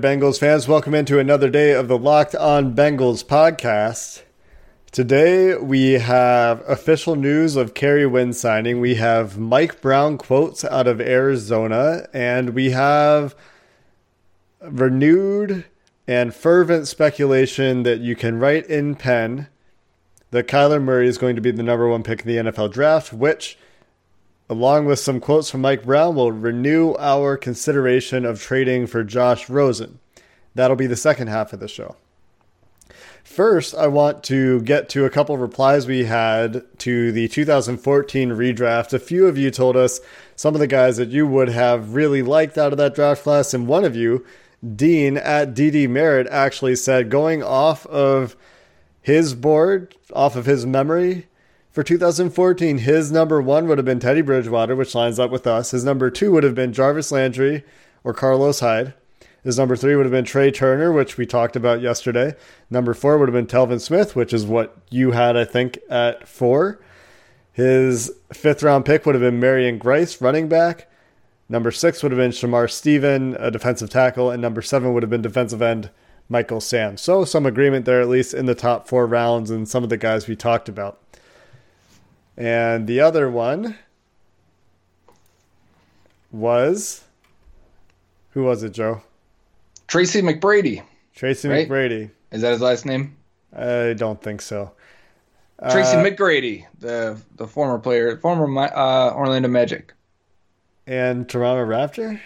Bengals fans. Welcome into another day of the Locked On Bengals podcast. Today we have official news of Kerry Wynn signing. We have Mike Brown quotes out of Arizona, and we have renewed and fervent speculation that you can write in pen that Kyler Murray is going to be the number one pick in the NFL draft, which along with some quotes from Mike Brown, will renew our consideration of trading for Josh Rosen. That'll be the second half of the show. First, I want to get to a couple of replies we had to the 2014 redraft. A few of you told us some of the guys that you would have really liked out of that draft class, and one of you, Dean at DD Merritt, actually said going off of his board, off of his memory, for 2014, his number one would have been Teddy Bridgewater, which lines up with us. His number two would have been Jarvis Landry or Carlos Hyde. His number three would have been Trai Turner, which we talked about yesterday. Number four would have been Telvin Smith, which is what you had, I think, at four. His fifth round pick would have been Marion Grice, running back. Number six would have been Shamar Stephen, a defensive tackle. And number seven would have been defensive end Michael Sam. So some agreement there, at least in the top four rounds, and some of the guys we talked about. And the other one was who was it, Joe? Tracy McBrady. Tracy right? McBrady. Is that his last name? I don't think so. Tracy uh, McGrady, the the former player, former uh, Orlando Magic, and Toronto Raptor.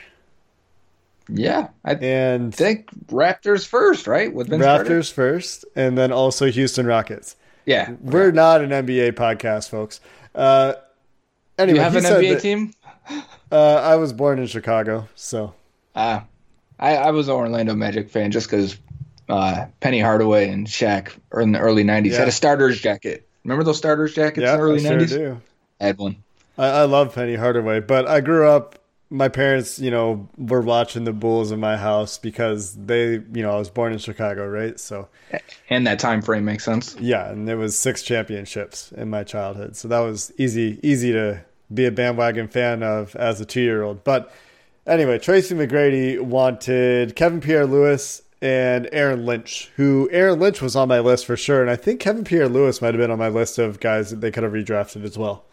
Yeah, I and think Raptors first, right? With Raptors Carter? first, and then also Houston Rockets. Yeah, we're not an NBA podcast, folks. Uh, anyway, you have an NBA that, team? Uh, I was born in Chicago, so. Uh, I, I was an Orlando Magic fan just because uh, Penny Hardaway and Shaq in the early '90s yeah. had a starter's jacket. Remember those starters jackets yeah, in the early I '90s? Sure do. I had one. I, I love Penny Hardaway, but I grew up my parents, you know, were watching the Bulls in my house because they, you know, I was born in Chicago, right? So, and that time frame makes sense. Yeah, and there was six championships in my childhood, so that was easy, easy to be a bandwagon fan of as a two-year-old. But anyway, Tracy McGrady wanted Kevin Pierre-Louis and Aaron Lynch, who Aaron Lynch was on my list for sure, and I think Kevin Pierre-Louis might have been on my list of guys that they could have redrafted as well.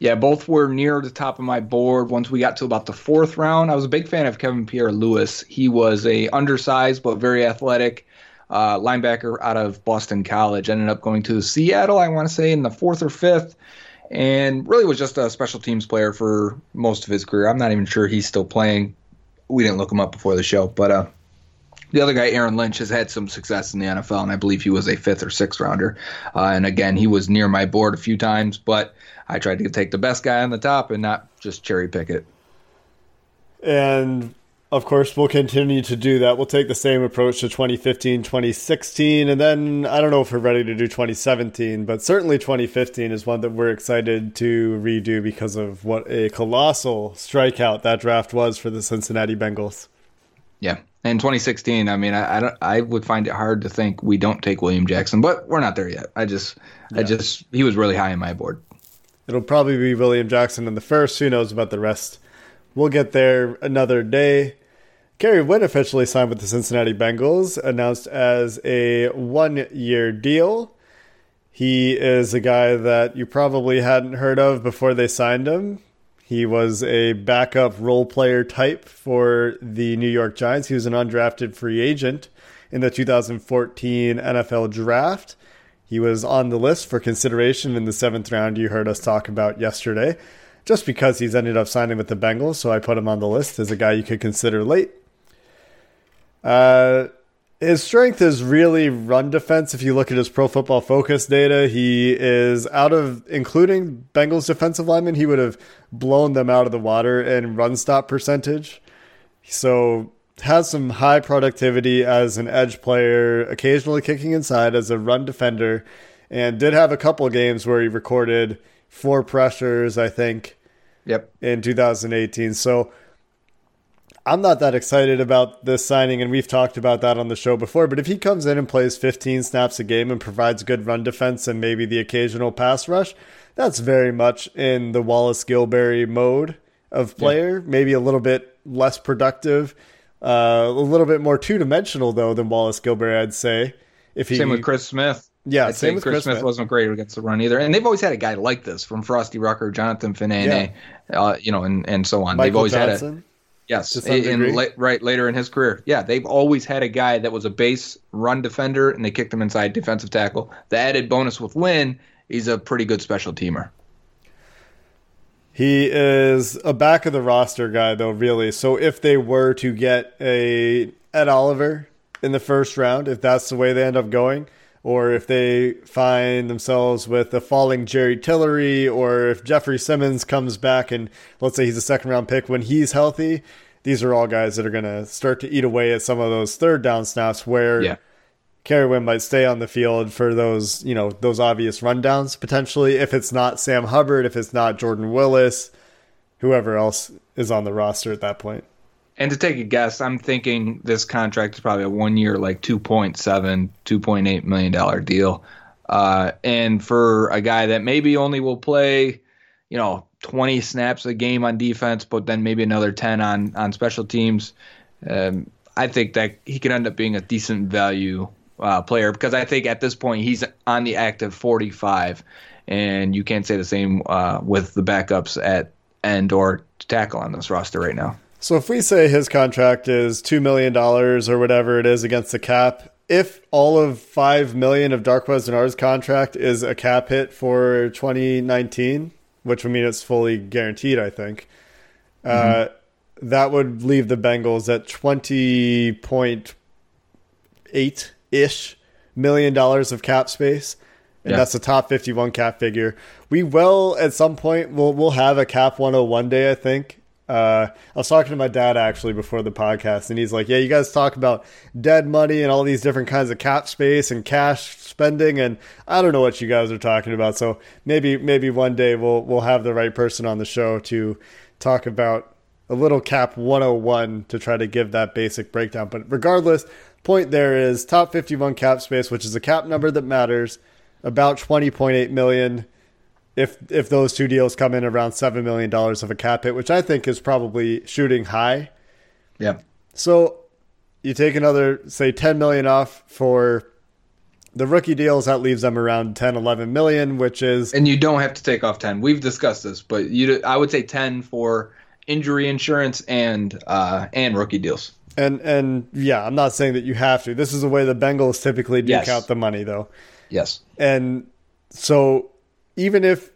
Yeah, both were near the top of my board. Once we got to about the fourth round, I was a big fan of Kevin Pierre-Louis. He was a undersized but very athletic uh, linebacker out of Boston College. Ended up going to Seattle, I want to say, in the fourth or fifth, and really was just a special teams player for most of his career. I'm not even sure he's still playing. We didn't look him up before the show, but uh, the other guy, Aaron Lynch, has had some success in the NFL, and I believe he was a fifth or sixth rounder. Uh, and again, he was near my board a few times, but I tried to take the best guy on the top and not just cherry pick it. And of course, we'll continue to do that. We'll take the same approach to 2015, 2016, and then I don't know if we're ready to do 2017, but certainly 2015 is one that we're excited to redo because of what a colossal strikeout that draft was for the Cincinnati Bengals. Yeah, In 2016, I mean, I I, don't, I would find it hard to think we don't take William Jackson, but we're not there yet. I just, I just, he was really high on my board. It'll probably be William Jackson in the first. Who knows about the rest? We'll get there another day. Kerry Wynn officially signed with the Cincinnati Bengals, announced as a one year deal. He is a guy that you probably hadn't heard of before they signed him. He was a backup role player type for the New York Giants. He was an undrafted free agent in the 2014 NFL draft. He was on the list for consideration in the seventh round you heard us talk about yesterday, just because he's ended up signing with the Bengals. So I put him on the list as a guy you could consider late. Uh, his strength is really run defense. If you look at his pro football focus data, he is out of, including Bengals defensive linemen, he would have blown them out of the water in run stop percentage. So has some high productivity as an edge player, occasionally kicking inside as a run defender, and did have a couple games where he recorded four pressures, I think. Yep. In 2018. So I'm not that excited about this signing, and we've talked about that on the show before. But if he comes in and plays 15 snaps a game and provides good run defense and maybe the occasional pass rush, that's very much in the Wallace Gilberry mode of player. Yeah. Maybe a little bit less productive, uh, a little bit more two dimensional though than Wallace Gilberry, I'd say. If he, same with Chris Smith. Yeah, I'd same with Chris, Chris Smith, Smith wasn't great against the run either, and they've always had a guy like this from Frosty Rucker, Jonathan Fanene, yeah. uh, you know, and, and so on. Michael they've always Johnson. had a Yes, in, in right later in his career, yeah, they've always had a guy that was a base run defender, and they kicked him inside defensive tackle. The added bonus with Wynn, he's a pretty good special teamer. He is a back of the roster guy, though, really. So if they were to get a Ed Oliver in the first round, if that's the way they end up going, or if they find themselves with a falling Jerry Tillery, or if Jeffrey Simmons comes back and let's say he's a second round pick when he's healthy, these are all guys that are going to start to eat away at some of those third down snaps where yeah. Kerry Wynn might stay on the field for those, you know, those obvious rundowns potentially. If it's not Sam Hubbard, if it's not Jordan Willis, whoever else is on the roster at that point. And to take a guess, I'm thinking this contract is probably a one year, like 2.7, 2.8 million dollar deal. Uh, and for a guy that maybe only will play, you know, 20 snaps a game on defense, but then maybe another 10 on on special teams, um, I think that he could end up being a decent value uh, player because I think at this point he's on the active 45, and you can't say the same uh, with the backups at end or tackle on this roster right now. So if we say his contract is two million dollars or whatever it is against the cap, if all of five million of Darqueze Dennard's contract is a cap hit for 2019, which would mean it's fully guaranteed, I think, uh, mm-hmm. uh, that would leave the Bengals at 20.8 ish million dollars of cap space. And yeah. that's the top 51 cap figure. We will at some point we'll we'll have a cap 101 day, I think. Uh, I was talking to my dad actually before the podcast, and he's like, "Yeah, you guys talk about dead money and all these different kinds of cap space and cash spending, and I don't know what you guys are talking about." So maybe maybe one day we'll we'll have the right person on the show to talk about a little cap 101 to try to give that basic breakdown. But regardless, point there is top 51 cap space, which is a cap number that matters, about 20.8 million if if those two deals come in around seven million dollars of a cap hit, which I think is probably shooting high. Yeah. So you take another say 10 million off for the rookie deals that leaves them around 10 11 million which is and you don't have to take off 10 we've discussed this but you i would say 10 for injury insurance and uh and rookie deals and and yeah i'm not saying that you have to this is the way the bengals typically do yes. count the money though yes and so even if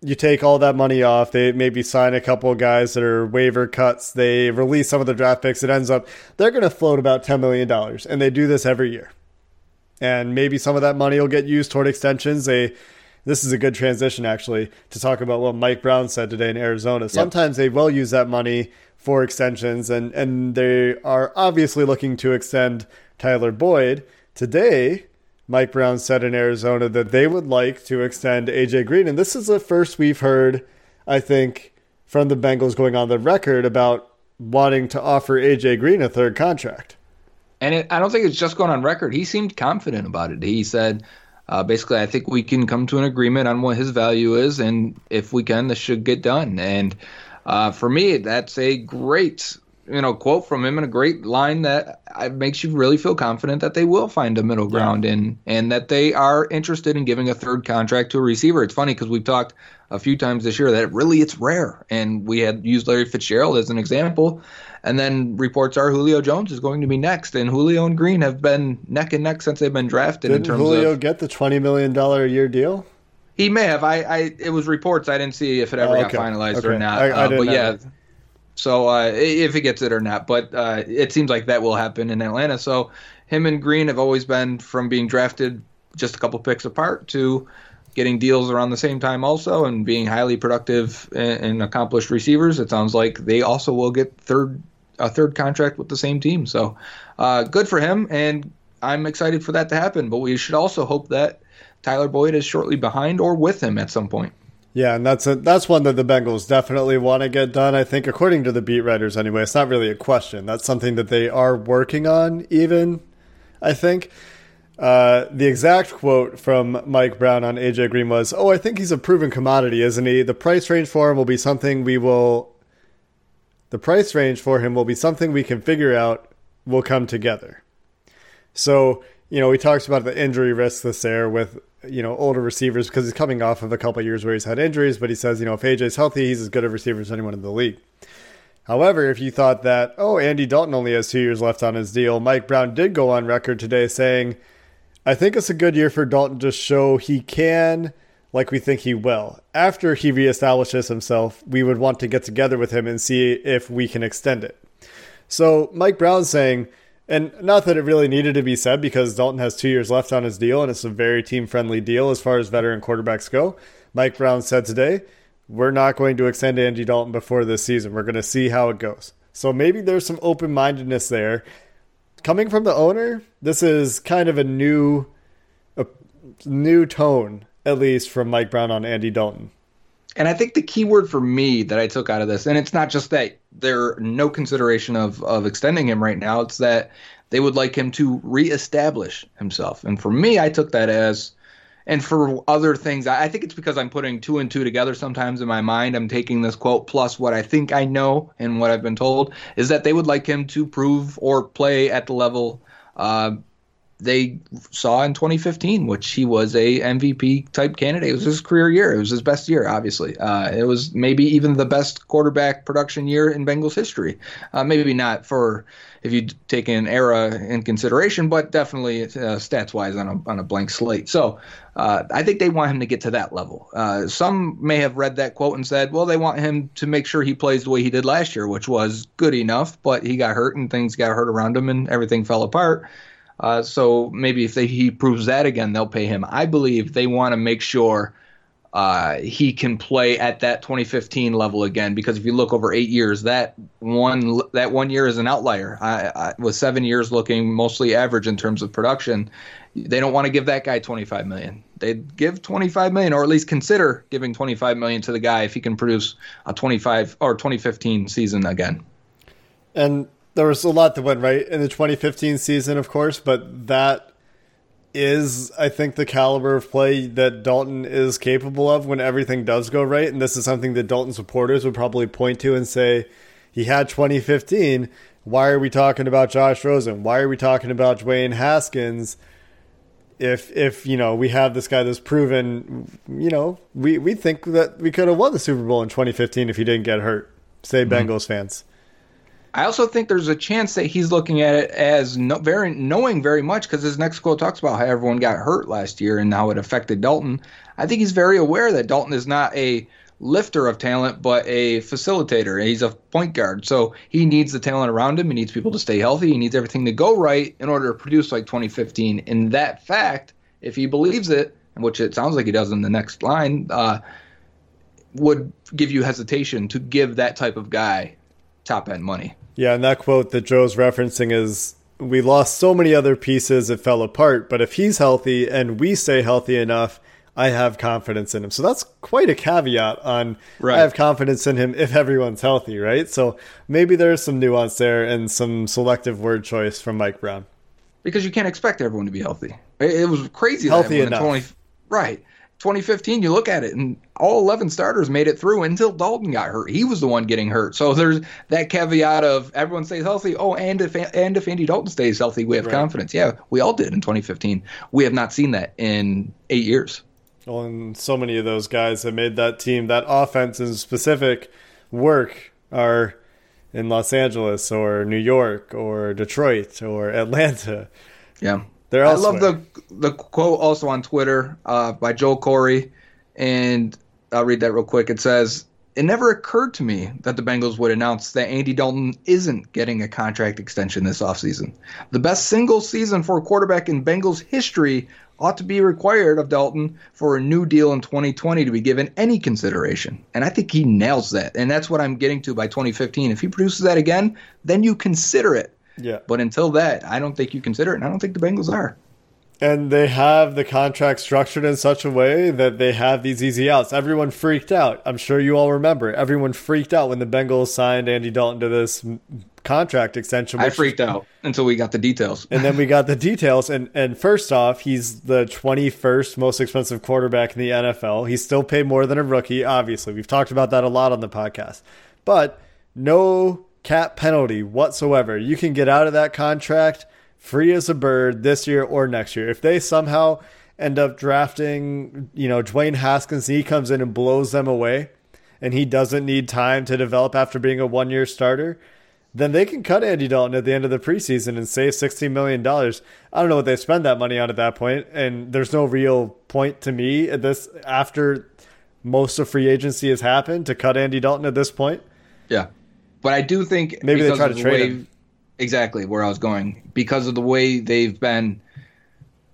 you take all that money off, they maybe sign a couple of guys that are waiver cuts, they release some of the draft picks, it ends up they're going to float about $10 million. And they do this every year. And maybe some of that money will get used toward extensions. They this is a good transition actually to talk about what Mike Brown said today in Arizona. Sometimes yep. they will use that money for extensions and and they are obviously looking to extend Tyler Boyd. Today, Mike Brown said in Arizona that they would like to extend AJ Green. And this is the first we've heard, I think, from the Bengals going on the record about wanting to offer AJ Green a third contract. And it, I don't think it's just going on record. He seemed confident about it. He said, uh, basically, I think we can come to an agreement on what his value is, and if we can, this should get done. And uh, for me, that's a great you know quote from him and a great line that makes you really feel confident that they will find a middle ground yeah. and and that they are interested in giving a third contract to a receiver. It's funny because we've talked a few times this year that really it's rare, and we had used Larry Fitzgerald as an example. And then reports are Julio Jones is going to be next, and Julio and Green have been neck and neck since they've been drafted. Didn't in terms Julio of, get the twenty million dollar a year deal? He may have. I, I it was reports. I didn't see if it ever oh, okay. got finalized okay. or not. I, I uh, but yeah. So uh, if he gets it or not, but uh, it seems like that will happen in Atlanta. So him and Green have always been from being drafted just a couple picks apart to getting deals around the same time also and being highly productive and, and accomplished receivers. It sounds like they also will get third a third contract with the same team. So uh, good for him, and I'm excited for that to happen. But we should also hope that Tyler Boyd is shortly behind or with him at some point. Yeah, and that's a, that's one that the Bengals definitely want to get done. I think, according to the beat writers, anyway, it's not really a question. That's something that they are working on. Even, I think, uh, the exact quote from Mike Brown on AJ Green was, "Oh, I think he's a proven commodity, isn't he? The price range for him will be something we will. The price range for him will be something we can figure out. Will come together." So you know, we talked about the injury risk this there with you know older receivers because he's coming off of a couple of years where he's had injuries. But he says, you know, if AJ's healthy, he's as good a receiver as anyone in the league. However, if you thought that, oh, Andy Dalton only has two years left on his deal, Mike Brown did go on record today saying, I think it's a good year for Dalton to show he can, like we think he will. After he reestablishes himself, we would want to get together with him and see if we can extend it. So Mike Brown saying, and not that it really needed to be said because Dalton has two years left on his deal, and it's a very team friendly deal as far as veteran quarterbacks go. Mike Brown said today, We're not going to extend Andy Dalton before this season. We're going to see how it goes. So maybe there's some open mindedness there. Coming from the owner, this is kind of a new, a new tone, at least from Mike Brown on Andy Dalton. And I think the key word for me that I took out of this, and it's not just that there no consideration of of extending him right now, it's that they would like him to reestablish himself. And for me, I took that as and for other things, I think it's because I'm putting two and two together sometimes in my mind. I'm taking this quote plus what I think I know and what I've been told is that they would like him to prove or play at the level uh, they saw in 2015, which he was a MVP type candidate. It was his career year. It was his best year, obviously. Uh, it was maybe even the best quarterback production year in Bengals history. Uh, maybe not for if you take an era in consideration, but definitely uh, stats wise on a on a blank slate. So uh, I think they want him to get to that level. Uh, some may have read that quote and said, well, they want him to make sure he plays the way he did last year, which was good enough, but he got hurt and things got hurt around him and everything fell apart. Uh, so maybe if they, he proves that again, they'll pay him. I believe they want to make sure uh, he can play at that 2015 level again because if you look over eight years, that one that one year is an outlier. I, I, with seven years looking mostly average in terms of production, they don't want to give that guy 25 million. They'd give 25 million, or at least consider giving 25 million to the guy if he can produce a 25 or 2015 season again. And there was a lot that went right in the 2015 season, of course, but that is, I think, the caliber of play that Dalton is capable of when everything does go right. And this is something that Dalton supporters would probably point to and say, he had 2015. Why are we talking about Josh Rosen? Why are we talking about Dwayne Haskins? If if you know we have this guy that's proven, you know, we we think that we could have won the Super Bowl in 2015 if he didn't get hurt. Say mm-hmm. Bengals fans. I also think there's a chance that he's looking at it as no, very knowing very much because his next quote talks about how everyone got hurt last year and how it affected Dalton. I think he's very aware that Dalton is not a lifter of talent, but a facilitator. He's a point guard, so he needs the talent around him. He needs people to stay healthy. He needs everything to go right in order to produce like 2015. And that fact, if he believes it, which it sounds like he does in the next line, uh, would give you hesitation to give that type of guy top end money. Yeah, and that quote that Joe's referencing is we lost so many other pieces, it fell apart. But if he's healthy and we stay healthy enough, I have confidence in him. So that's quite a caveat on right. I have confidence in him if everyone's healthy, right? So maybe there's some nuance there and some selective word choice from Mike Brown. because you can't expect everyone to be healthy. It, was crazy. Healthy enough. 20, right. 2015, you look at it, and all 11 starters made it through until Dalton got hurt. He was the one getting hurt. So there's that caveat of everyone stays healthy. Oh, and if and if Andy Dalton stays healthy, we have Right. confidence. Yeah, we all did in 2015. We have not seen that in eight years. Well, and so many of those guys that made that team, that offense in specific, work are in Los Angeles or New York or Detroit or Atlanta. Yeah. They're I love the the quote also on Twitter uh, by Joel Corry, and I'll read that real quick. It says, "It never occurred to me that the Bengals would announce that Andy Dalton isn't getting a contract extension this offseason. The best single season for a quarterback in Bengals history ought to be required of Dalton for a new deal in 2020 to be given any consideration." And I think he nails that, and that's what I'm getting to by 2015. If he produces that again, then you consider it. Yeah. But until that, I don't think you consider it, and I don't think the Bengals are. And they have the contract structured in such a way that they have these easy outs. Everyone freaked out. I'm sure you all remember. Everyone freaked out when the Bengals signed Andy Dalton to this contract extension. I freaked out until we got the details. And then we got the details. And, and first off, he's the 21st most expensive quarterback in the NFL. He's still paid more than a rookie, obviously. We've talked about that a lot on the podcast. But no cap penalty whatsoever. You can get out of that contract free as a bird this year or next year. If they somehow end up drafting, you know, Dwayne Haskins, he comes in and blows them away, and he doesn't need time to develop after being a one year starter, then they can cut Andy Dalton at the end of the preseason and save $16 million. I don't know what they spend that money on at that point, and there's no real point to me at this after most of free agency has happened to cut Andy Dalton at this point. Yeah, but I do think Maybe they try to the trade way- him. Exactly where I was going because of the way they've been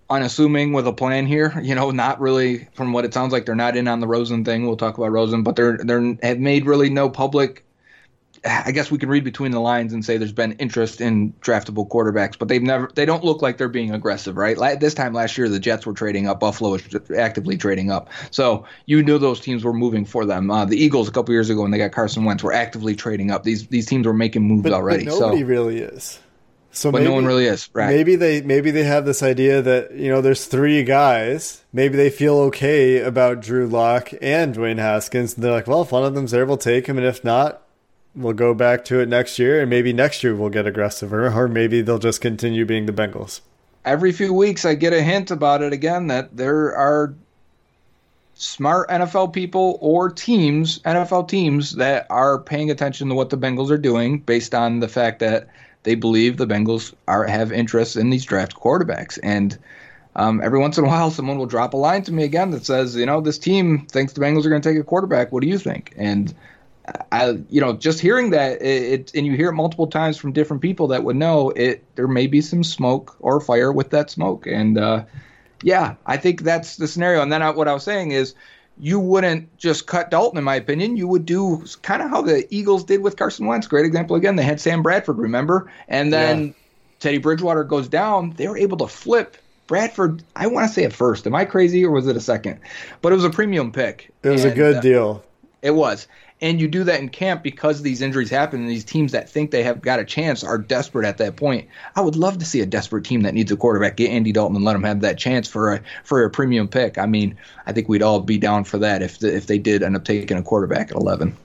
unassuming with a plan here. You know, not really from what it sounds like they're not in on the Rosen thing. We'll talk about Rosen, but they're they're have made really no public. I guess we can read between the lines and say there's been interest in draftable quarterbacks, but they've never they don't look like they're being aggressive, right? This time last year, the Jets were trading up, Buffalo was actively trading up, so you knew those teams were moving for them. Uh, the Eagles a couple years ago when they got Carson Wentz were actively trading up. These these teams were making moves But, already, but nobody so really is. So but no one really is, right? Maybe they maybe they have this idea that you know there's three guys. Maybe they feel okay about Drew Lock and Dwayne Haskins. And they're like, well, if one of them's there, we'll take him, and if not, we'll go back to it next year, and maybe next year we'll get aggressive, or, or maybe they'll just continue being the Bengals. every few weeks I get a hint about it again that there are smart NFL people or teams, NFL teams that are paying attention to what the Bengals are doing based on the fact that they believe the Bengals are have interest in these draft quarterbacks and um, every once in a while, someone will drop a line to me again that says, you know, this team thinks the Bengals are going to take a quarterback. What do you think? And I, you know, just hearing that, it, it and you hear it multiple times from different people that would know it. There may be some smoke or fire with that smoke, and uh, yeah, I think that's the scenario. And then I, what I was saying is, you wouldn't just cut Dalton, in my opinion. You would do kind of how the Eagles did with Carson Wentz. Great example again. They had Sam Bradford, remember, and then Yeah. Teddy Bridgewater goes down. They were able to flip. Bradford, I want to say at first. Am I crazy or was it a second? But it was a premium pick. It was a good uh, deal. it was. And you do that in camp because these injuries happen and these teams that think they have got a chance are desperate at that point. I would love to see a desperate team that needs a quarterback get Andy Dalton and let him have that chance for a for a premium pick. I mean, I think we'd all be down for that if the, if they did end up taking a quarterback at 11.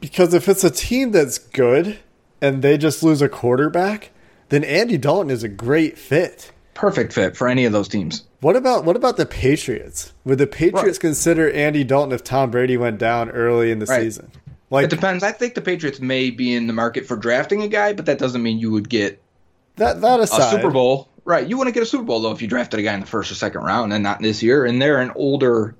Because if it's a team that's good and they just lose a quarterback, then Andy Dalton is a great fit. Perfect fit for any of those teams. What about what about the Patriots? Would the Patriots Right. consider Andy Dalton if Tom Brady went down early in the Right. season? Like It depends. I think the Patriots may be in the market for drafting a guy, but that doesn't mean you would get that that aside. a Super Bowl. Right. You wouldn't get a Super Bowl though if you drafted a guy in the first or second round and not this year. And they're an older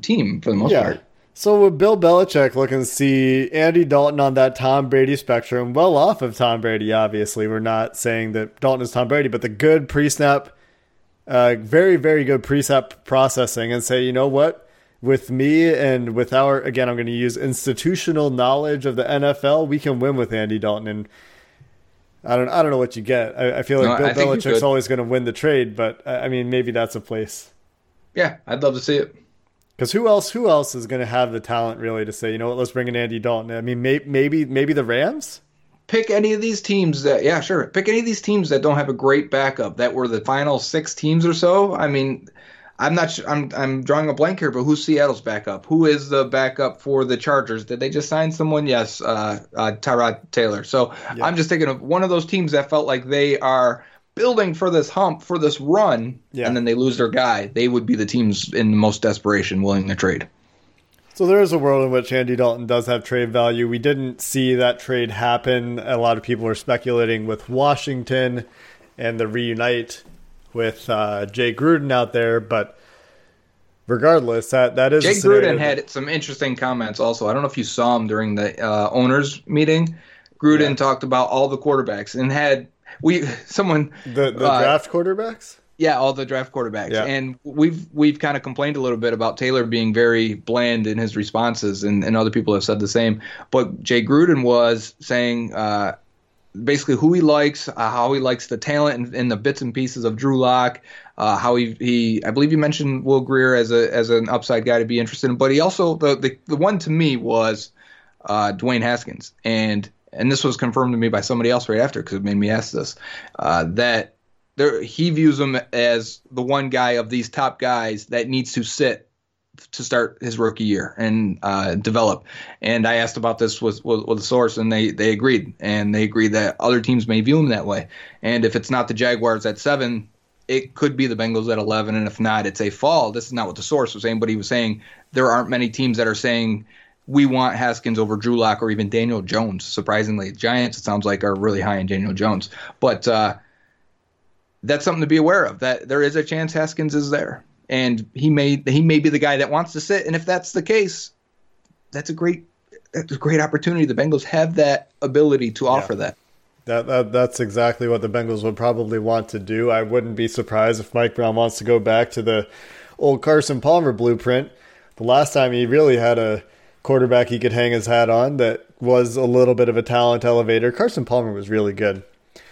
team for the most Yeah. part. So would Bill Belichick look and see Andy Dalton on that Tom Brady spectrum, well off of Tom Brady, obviously. We're not saying that Dalton is Tom Brady, but the good pre-snap, uh, very, very good pre-snap processing and say, you know what? With me and with our, again, I'm going to use institutional knowledge of the NFL, we can win with Andy Dalton. And I don't, I don't know what you get. I, I feel like No, Bill Belichick's always going to win the trade, but I mean, maybe that's a place. Yeah, I'd love to see it. Because who else? Who else is going to have the talent really to say, you know what? Let's bring in Andy Dalton. I mean, may, maybe maybe the Rams. pick any of these teams that yeah sure pick any of these teams that don't have a great backup that were the final six teams or so i mean i'm not sure i'm i'm drawing a blank here but who's seattle's backup who is the backup for the chargers did they just sign someone yes uh, uh tyrod taylor so yeah. i'm just thinking of one of those teams that felt like they are building for this hump for this run yeah. and then they lose their guy they would be the teams in the most desperation willing to trade so there is a world in which Andy Dalton does have trade value. We didn't see that trade happen. A lot of people were speculating with Washington and the reunite with uh, Jay Gruden out there, but regardless, that that is Jay Gruden had some interesting comments. Also, I don't know if you saw him during the uh, owners meeting. Gruden yeah. talked about all the quarterbacks and had we someone the the uh, draft quarterbacks. Yeah, all the draft quarterbacks. Yeah. And we've we've kind of complained a little bit about Taylor being very bland in his responses, and, and other people have said the same. But Jay Gruden was saying uh, basically who he likes, uh, how he likes the talent and, and, the bits and pieces of Drew Lock. Uh, how he, he, I believe you mentioned Will Grier as a as an upside guy to be interested in, but he also the the, the one to me was uh, Dwayne Haskins, and and this was confirmed to me by somebody else right after because it made me ask this uh, that there he views him as the one guy of these top guys that needs to sit to start his rookie year and uh, develop. And I asked about this with, with, with a source, and they they agreed, and they agreed that other teams may view him that way. And if it's not the Jaguars at seven, it could be the Bengals at eleven, and if not, it's a fall. This is not what the source was saying, but he was saying there aren't many teams that are saying we want Haskins over Drew Lock or even Daniel Jones. Surprisingly, Giants it sounds like are really high in Daniel Jones, but. Uh, that's something to be aware of. That there is a chance Haskins is there, and he may he may be the guy that wants to sit. And if that's the case, that's a great that's a great opportunity. The Bengals have that ability to offer that. That, that that's exactly what the Bengals would probably want to do. I wouldn't be surprised if Mike Brown wants to go back to the old Carson Palmer blueprint. The last time he really had a quarterback he could hang his hat on that was a little bit of a talent elevator. Carson Palmer was really good.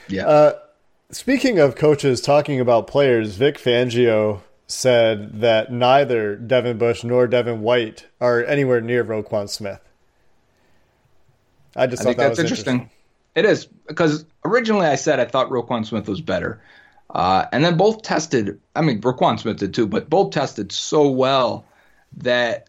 Yeah. Uh, Speaking of coaches talking about players, Vic Fangio said that neither Devin Bush nor Devin White are anywhere near Roquan Smith. I just I thought that that's interesting. interesting. It is because originally I said I thought Roquan Smith was better, uh, and then both tested. I mean, Roquan Smith did too, but both tested so well that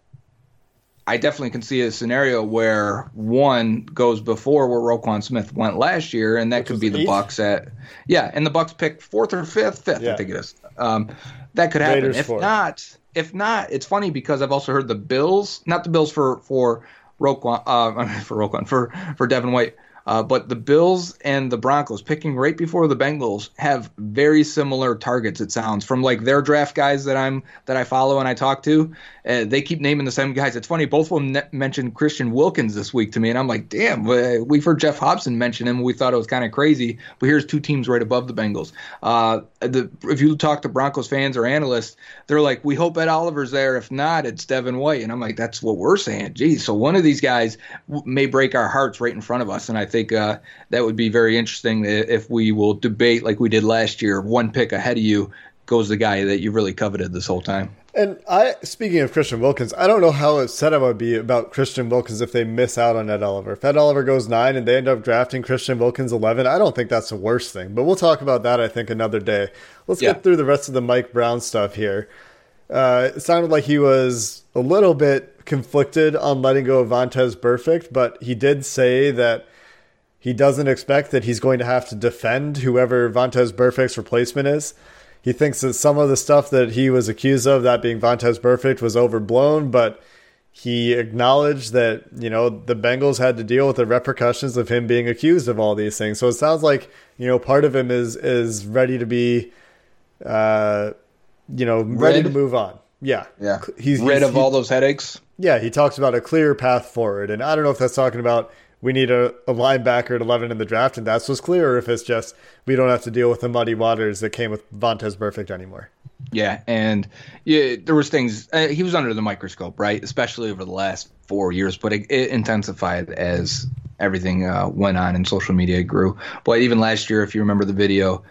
I definitely can see a scenario where one goes before where Roquan Smith went last year, and that Which could be the eighth? Bucks at yeah, and the Bucks pick fourth or fifth, fifth, yeah. I think it is. Um, that could happen. Raiders if fourth. not, if not, it's funny because I've also heard the Bills, not the Bills for for Roquan, uh, for Roquan, for for Devin White. Uh, but the Bills and the Broncos picking right before the Bengals have very similar targets. It sounds from like their draft guys that I'm that I follow and I talk to. Uh, they keep naming the same guys. It's funny. Both of them ne- mentioned Christian Wilkins this week to me, and I'm like, damn. We've heard Geoff Hobson mention him. We thought it was kind of crazy, but here's two teams right above the Bengals. Uh, the, if you talk to Broncos fans or analysts, they're like, we hope Ed Oliver's there. If not, it's Devin White, and I'm like, that's what we're saying. Geez, so one of these guys may break our hearts right in front of us, and I think think uh, that would be very interesting if we will debate like we did last year. One pick ahead of you goes the guy that you really coveted this whole time. And I, speaking of Christian Wilkins, I don't know how upset I would be about Christian Wilkins if they miss out on Ed Oliver. If Ed Oliver goes nine and they end up drafting Christian Wilkins eleven, I don't think that's the worst thing. But we'll talk about that, I think, another day. Let's yeah. get through the rest of the Mike Brown stuff here. Uh, it sounded like he was a little bit conflicted on letting go of Vontaze Burfict, but he did say that he doesn't expect that he's going to have to defend whoever Vontaze Burfict's replacement is. He thinks that some of the stuff that he was accused of, that being Vontaze Burfict, was overblown, but he acknowledged that, you know, the Bengals had to deal with the repercussions of him being accused of all these things. So it sounds like, you know, part of him is is ready to be uh you know, ready rid. to move on. Yeah. Yeah. He's rid of he, all those headaches. Yeah, he talks about a clear path forward. And I don't know if that's talking about we need a, a linebacker at 11 in the draft, and that's what's clear, if it's just we don't have to deal with the muddy waters that came with Vontaze Burfict anymore. Yeah, and yeah, there was things uh, he was under the microscope, right? Especially over the last four years, but it, it intensified as everything uh, went on and social media grew. But even last year, if you remember the video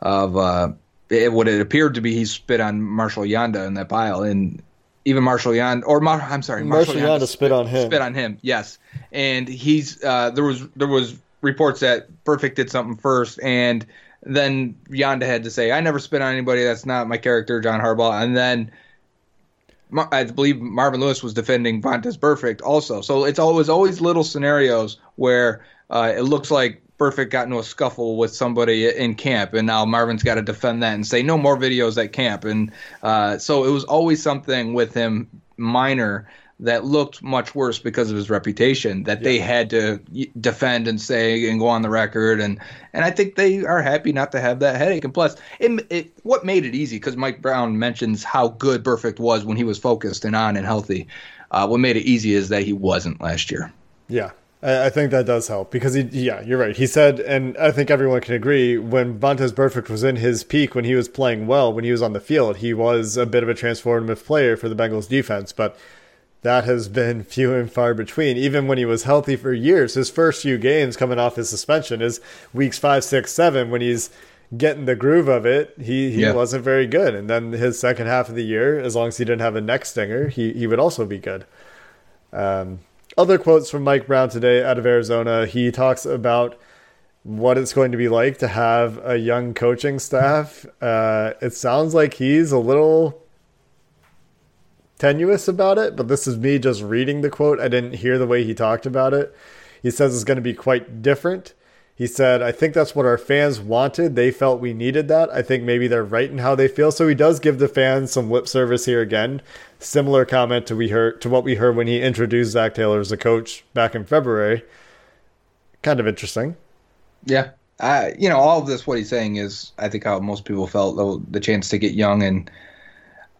of uh, it, what it appeared to be, he spit on Marshall Yanda in that pile, and even Marshall Yanda, or I'm sorry, Marshall, Marshal Yanda, Yanda spit on him. Spit on him, yes. And he's uh, there was there was reports that Burfict did something first, and then Yanda had to say, "I never spit on anybody. That's not my character, John Harbaugh." And then I believe Marvin Lewis was defending Vontaze Burfict also. So it's always always little scenarios where uh, it looks like Burfict got into a scuffle with somebody in camp, and now Marvin's got to defend that and say no more videos at camp. And uh, so it was always something with him minor that looked much worse because of his reputation that yeah. they had to defend and say and go on the record and and I think they are happy not to have that headache and plus it, it what made it easy because Mike Brown mentions how good Burfict was when he was focused and on and healthy uh, what made it easy is that he wasn't last year yeah I think that does help because he, yeah, you're right. He said, and I think everyone can agree, when Vontaze Burfict was in his peak, when he was playing well, when he was on the field, he was a bit of a transformative player for the Bengals defense. But that has been few and far between. Even when he was healthy for years, his first few games coming off his suspension is weeks five, six, seven. When he's getting the groove of it, he, he yeah. wasn't very good. And then his second half of the year, as long as he didn't have a neck stinger, he, he would also be good. Um, other quotes from Mike Brown today out of Arizona. He talks about what it's going to be like to have a young coaching staff. Uh, it sounds like he's a little tenuous about it, but this is me just reading the quote. I didn't hear the way he talked about it. He says it's going to be quite different. He said, I think that's what our fans wanted. They felt we needed that. I think maybe they're right in how they feel. So he does give the fans some lip service here again. Similar comment to we heard to what we heard when he introduced Zac Taylor as a coach back in February. Kind of interesting. Yeah. Uh, you know, all of this, what he's saying is, I think how most people felt though, the chance to get young and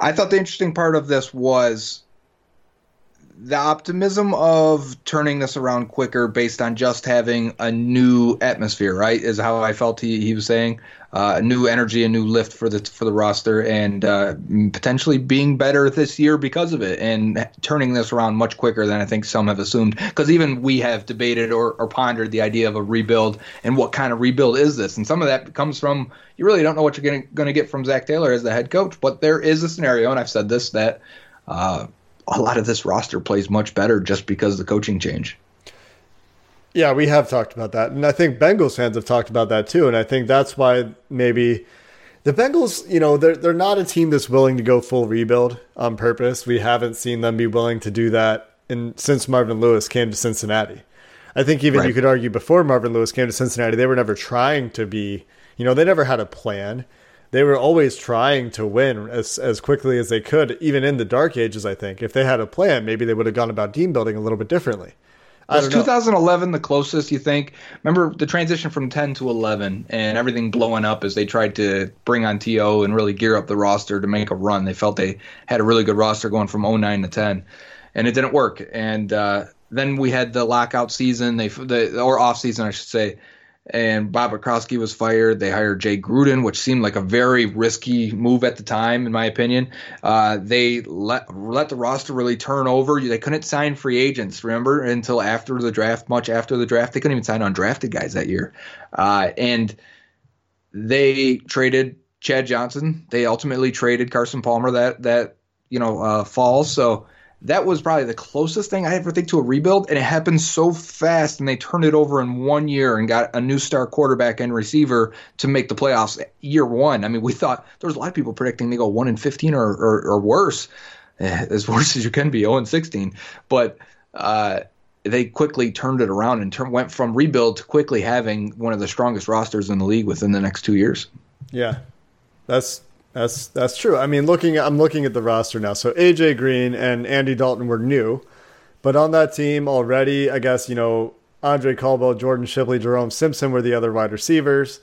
I thought the interesting part of this was the optimism of turning this around quicker based on just having a new atmosphere, right? Is how I felt he, he was saying. Uh, new energy, a new lift for the for the roster, and uh, potentially being better this year because of it, and turning this around much quicker than I think some have assumed. Because even we have debated or, or pondered the idea of a rebuild and what kind of rebuild is this, and some of that comes from you really don't know what you're going to get from Zac Taylor as the head coach. But there is a scenario, and I've said this that. Uh, a lot of this roster plays much better just because of the coaching change. Yeah, we have talked about that. And I think Bengals fans have talked about that too. And I think that's why maybe the Bengals, you know, they're, they're not a team that's willing to go full rebuild on purpose. We haven't seen them be willing to do that in, since Marvin Lewis came to Cincinnati. I think even right. you could argue before Marvin Lewis came to Cincinnati, they were never trying to be, you know, they never had a plan they were always trying to win as as quickly as they could, even in the dark ages. I think if they had a plan, maybe they would have gone about team building a little bit differently. Was 2011 the closest you think? Remember the transition from 10 to 11 and everything blowing up as they tried to bring on TO and really gear up the roster to make a run. They felt they had a really good roster going from 09 to 10, and it didn't work. And uh, then we had the lockout season, they the or off season, I should say and Bob Bratkowski was fired. They hired Jay Gruden, which seemed like a very risky move at the time, in my opinion. Uh, they let let the roster really turn over. They couldn't sign free agents, remember, until after the draft. Much after the draft, they couldn't even sign undrafted guys that year, uh, and they traded Chad Johnson. They ultimately traded Carson Palmer that that you know uh, fall. So that was probably the closest thing I ever think to a rebuild, and it happened so fast, and they turned it over in one year and got a new star quarterback and receiver to make the playoffs year one. I mean, we thought there was a lot of people predicting they go one in fifteen or or, or worse, eh, as worse as you can be, zero and sixteen, but. Uh, they quickly turned it around and turn, went from rebuild to quickly having one of the strongest rosters in the league within the next two years. Yeah, that's that's that's true. I mean, looking I'm looking at the roster now. So AJ Green and Andy Dalton were new, but on that team already, I guess you know Andre Caldwell, Jordan Shipley, Jerome Simpson were the other wide receivers.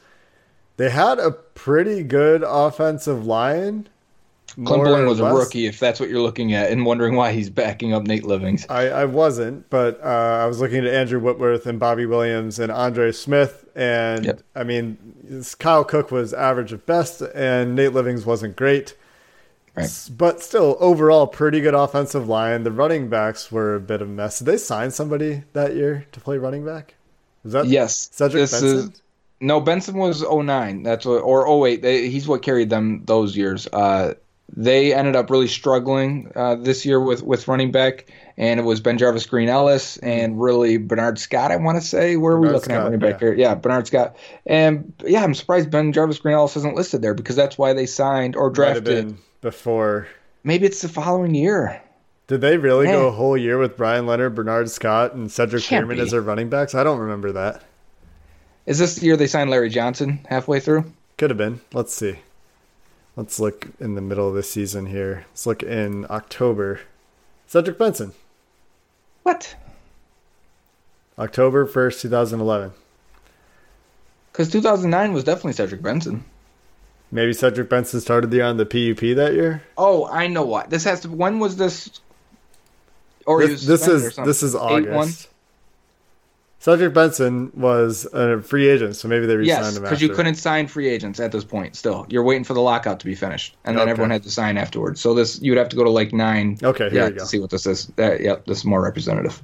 They had a pretty good offensive line. Clint was a rookie, if that's what you're looking at, and wondering why he's backing up Nate Livings. I, I wasn't, but uh, I was looking at Andrew Whitworth and Bobby Williams and Andre Smith, and yep. I mean, Kyle Cook was average at best, and Nate Livings wasn't great. Right. But still, overall, pretty good offensive line. The running backs were a bit of a mess. Did they sign somebody that year to play running back? Was that yes? Cedric this Benson? Is, no, Benson was 09. That's what, or 08. They, he's what carried them those years. Uh, they ended up really struggling uh, this year with with running back, and it was BenJarvus Green-Ellis and really Bernard Scott. I want to say where are we looking Scott, at running back yeah. here? Yeah, Bernard Scott, and yeah, I'm surprised BenJarvus Green-Ellis isn't listed there because that's why they signed or drafted. before. Maybe it's the following year. Did they really go a whole year with Brian Leonard, Bernard Scott, and Cedric be. as their running backs? I don't remember that. Is this the year they signed Larry Johnson halfway through? Could have been. Let's see. Let's look in the middle of the season here. Let's look in October. Cedric Benson, What? October 1st, 2011. Because 2009 was definitely Cedric Benson. Maybe Cedric Benson started the year on the PUP that year. Oh, I know what. This has to. When was this? Or This, this is this is 8-1? August. Cedric Benson was a free agent, so maybe they re-signed Yes, him because you couldn't sign free agents at this point. Still, you're waiting for the lockout to be finished, and then Okay. everyone had to sign afterwards. So this, you would have to go to like nine. Okay, here yeah, go. to see what this is. Uh, yep, this is more representative.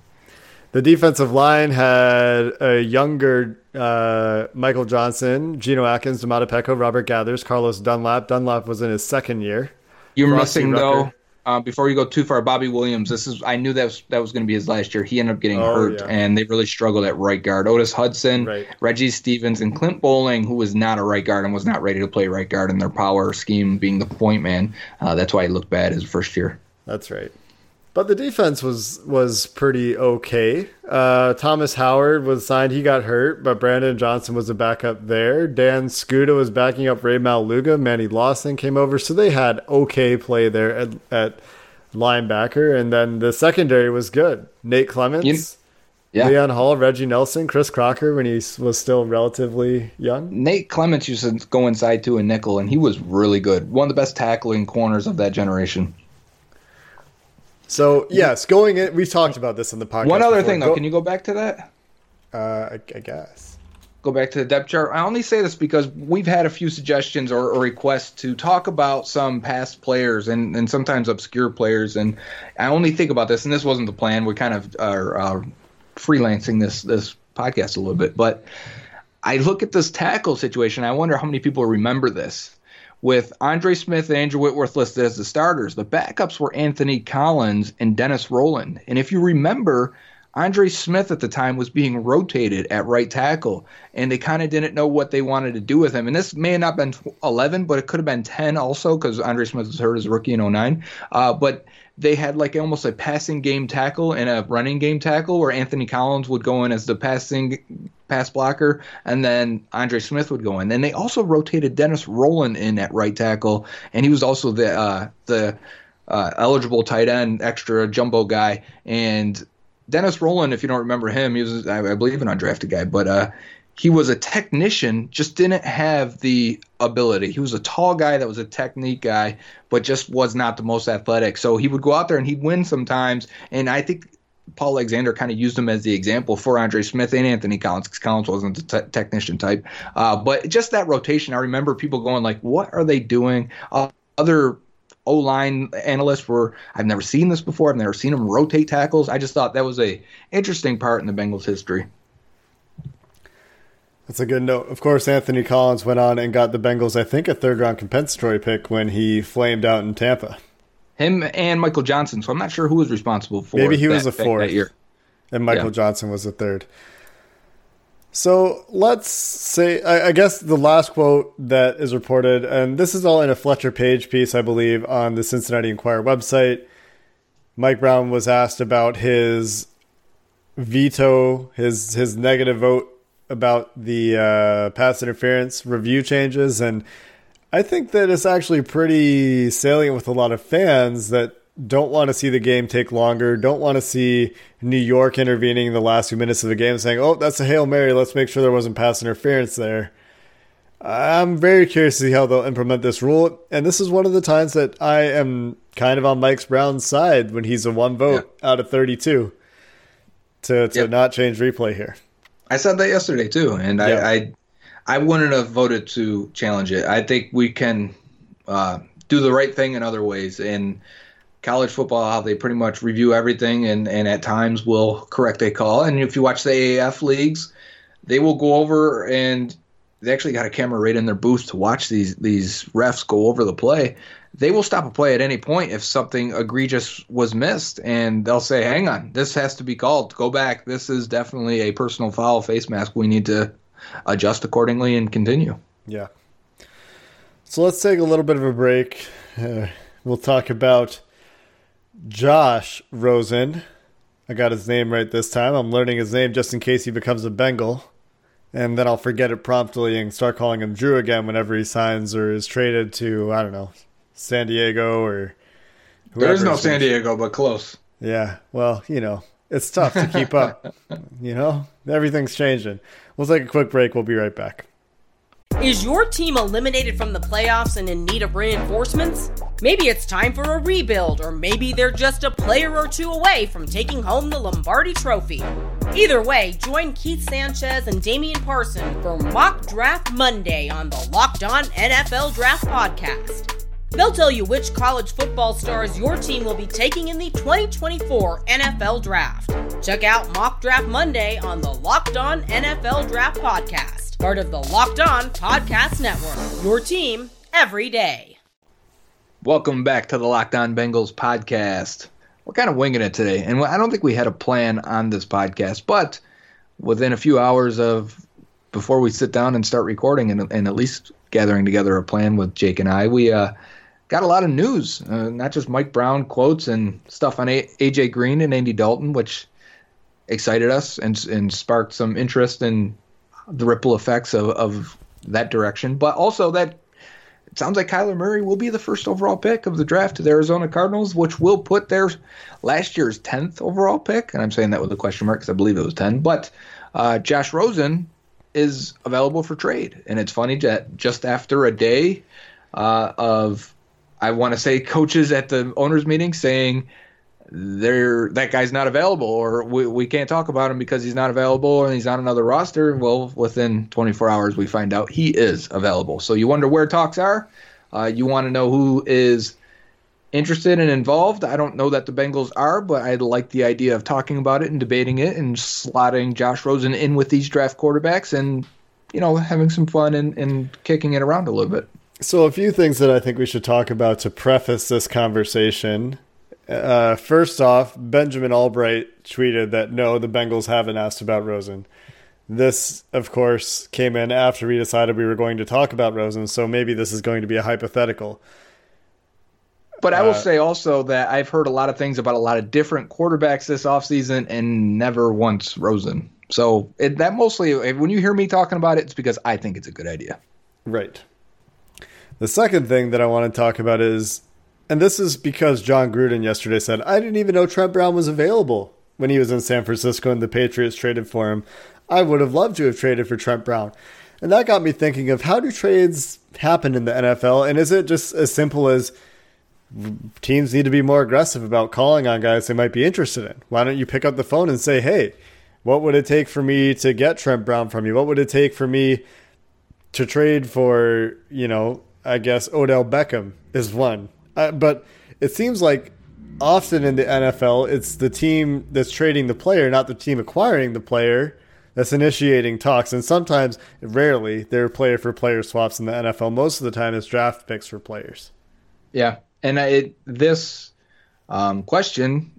The defensive line had a younger uh, Michael Johnson, Geno Atkins, Domata Peko, Robert Geathers, Carlos Dunlap. Dunlap was in his second year. You're Frostee missing Rucker. though. Uh, before you go too far, Bobby Williams. This is I knew that was that was going to be his last year. He ended up getting Oh, hurt, yeah. and they really struggled at right guard. Otis Hudson, Right. Reggie Stevens, and Clint Boling, who was not a right guard and was not ready to play right guard in their power scheme, being the point man. Uh, that's why he looked bad his first year. That's right. But the defense was was pretty okay. Uh, Thomas Howard was signed. He got hurt, but Brandon Johnson was a backup there. Dan Skuta was backing up Rey Maualuga. Manny Lawson came over, so they had okay play there at, at linebacker. And then the secondary was good. Nate Clements, You- Yeah. Leon Hall, Reggie Nelson, Chris Crocker when he was still relatively young. Nate Clements used to go inside to a nickel, and he was really good. One of the best tackling corners of that generation. So yes, going in, we talked about this in the podcast. One other before. thing, though, Go- can you go back to that? Uh, I, I guess. Go back to the depth chart. I only say this because we've had a few suggestions or, or requests to talk about some past players and, and sometimes obscure players. And I only think about this, and this wasn't the plan. We kind of are uh, freelancing this this podcast a little bit, but I look at this tackle situation. I wonder how many people remember this. With Andre Smith and Andrew Whitworth listed as the starters, the backups were Anthony Collins and Dennis Roland. And if you remember, Andre Smith at the time was being rotated at right tackle, and they kind of didn't know what they wanted to do with him. And this may have not been 11, but it could have been 10 also because Andre Smith was hurt as a rookie in 09. Uh, but they had like almost a passing game tackle and a running game tackle where Anthony Collins would go in as the passing pass blocker, and then Andre Smith would go in. And they also rotated Dennis Roland in at right tackle, and he was also the uh, the uh, eligible tight end, extra jumbo guy. And Dennis Roland, if you don't remember him, he was I, I believe an undrafted guy, but uh, he was a technician, just didn't have the ability. He was a tall guy that was a technique guy, but just was not the most athletic. So he would go out there and he'd win sometimes. And I think Paul Alexander kind of used him as the example for Andre Smith and Anthony Collins because Collins wasn't te- technician type. Uh, but just that rotation, I remember people going like, "What are they doing?" Uh, other O line analysts were, "I've never seen this before. I've never seen them rotate tackles." I just thought that was a interesting part in the Bengals' history. That's a good note. Of course, Anthony Collins went on and got the Bengals, I think, a third round compensatory pick when he flamed out in Tampa. Him and Michael Johnson. So I'm not sure who was responsible for. Maybe he was that- a that- fourth. year. And Michael Yeah. Johnson was the third. So let's say, I, I guess the last quote that is reported, and this is all in a Fletcher Page piece, I believe, on the Cincinnati Enquirer website. Mike Brown was asked about his veto, his his negative vote about the uh, pass interference review changes, and I think that it's actually pretty salient with a lot of fans that don't want to see the game take longer, don't want to see New York intervening in the last few minutes of the game saying, oh, that's a Hail Mary, let's make sure there wasn't pass interference there. I'm very curious to see how they'll implement this rule, and this is one of the times that I am kind of on Mike's Brown's side when he's a one vote out of 32 to, to Yep. not change replay here. I said that yesterday too, and Yeah. I, I I wouldn't have voted to challenge it. I think we can uh, do the right thing in other ways. In college football, how they pretty much review everything and, and at times will correct a call. And if you watch the AAF leagues, they will go over and they actually got a camera right in their booth to watch these these refs go over the play. they will stop a play at any point if something egregious was missed, and they'll say, "Hang on, this has to be called. Go back. This is definitely a personal foul face mask. We need to adjust accordingly and continue." Yeah. So let's take a little bit of a break. Uh, we'll talk about Josh Rosen. I got his name right this time. I'm learning his name just in case he becomes a Bengal. And then I'll forget it promptly and start calling him Drew again whenever he signs or is traded to, I don't know, San Diego or. There is no San Diego, but close. Yeah. Well, you know, it's tough to keep up. you know, everything's changing. We'll take a quick break. We'll be right back. Is your team eliminated from the playoffs and in need of reinforcements? Maybe it's time for a rebuild, or maybe they're just a player or two away from taking home the Lombardi Trophy. Either way, join Keith Sanchez and Damian Parson for Mock Draft Monday on the Locked On NFL Draft Podcast. They'll tell you which college football stars your team will be taking in the 2024 NFL Draft. Check out Mock Draft Monday on the Locked On NFL Draft Podcast, part of the Locked On Podcast Network. Your team every day. Welcome back to the Locked On Bengals podcast. We're kind of winging it today, and I don't think we had a plan on this podcast, but within a few hours of before we sit down and start recording and, and at least gathering together a plan with Jake and I, we uh, got a lot of news, uh, not just Mike Brown quotes and stuff on a- AJ Green and Andy Dalton, which excited us and, and sparked some interest in the ripple effects of, of that direction, but also that it sounds like Kyler Murray will be the first overall pick of the draft to the Arizona Cardinals, which will put their last year's 10th overall pick. And I'm saying that with a question mark because I believe it was 10. But uh, Josh Rosen is available for trade. And it's funny that just after a day uh, of, I want to say, coaches at the owners' meeting saying, they're that guy's not available or we, we can't talk about him because he's not available and he's on another roster. Well within 24 hours we find out he is available. So you wonder where talks are. Uh, you want to know who is interested and involved. I don't know that the bengals are but i like the idea of talking about it and debating it and slotting josh rosen in with these draft quarterbacks and you know having some fun and, and kicking it around a little bit so a few things that i think we should talk about to preface this conversation uh, first off, Benjamin Albright tweeted that no, the Bengals haven't asked about Rosen. This, of course, came in after we decided we were going to talk about Rosen, so maybe this is going to be a hypothetical. But I will uh, say also that I've heard a lot of things about a lot of different quarterbacks this offseason and never once Rosen. So it, that mostly, when you hear me talking about it, it's because I think it's a good idea. Right. The second thing that I want to talk about is and this is because Jon Gruden yesterday said, I didn't even know Trent Brown was available when he was in San Francisco and the Patriots traded for him. I would have loved to have traded for Trent Brown. And that got me thinking of how do trades happen in the NFL? And is it just as simple as teams need to be more aggressive about calling on guys they might be interested in? Why don't you pick up the phone and say, hey, what would it take for me to get Trent Brown from you? What would it take for me to trade for, you know, I guess Odell Beckham is one. Uh, but it seems like often in the NFL, it's the team that's trading the player, not the team acquiring the player, that's initiating talks. And sometimes, rarely, they're player for player swaps in the NFL. Most of the time, it's draft picks for players. Yeah, and it, this um, question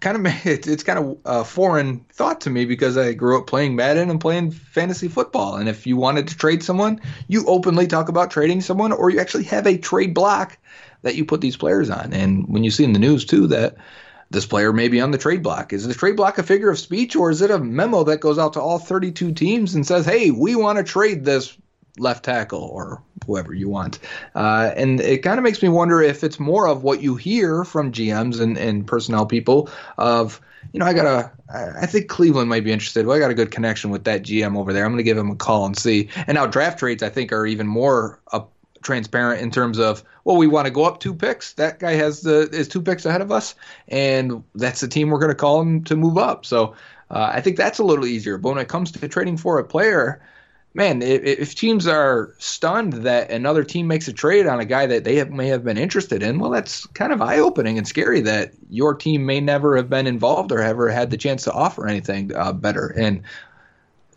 kind of it, it's kind of a foreign thought to me because I grew up playing Madden and playing fantasy football. And if you wanted to trade someone, you openly talk about trading someone, or you actually have a trade block that you put these players on. And when you see in the news too that this player may be on the trade block, is the trade block a figure of speech, or is it a memo that goes out to all 32 teams and says, "Hey, we want to trade this left tackle or whoever you want. Uh, and it kind of makes me wonder if it's more of what you hear from GMs and, and personnel people of, you know, I got a, I think Cleveland might be interested. Well, I got a good connection with that GM over there. I'm going to give him a call and see. And now draft trades, I think, are even more up, transparent in terms of, well, we want to go up two picks. That guy has the is two picks ahead of us, and that's the team we're going to call him to move up. So uh, I think that's a little easier. But when it comes to trading for a player, man, if, teams are stunned that another team makes a trade on a guy that they have, may have been interested in, well, that's kind of eye opening and scary that your team may never have been involved or ever had the chance to offer anything uh, better. And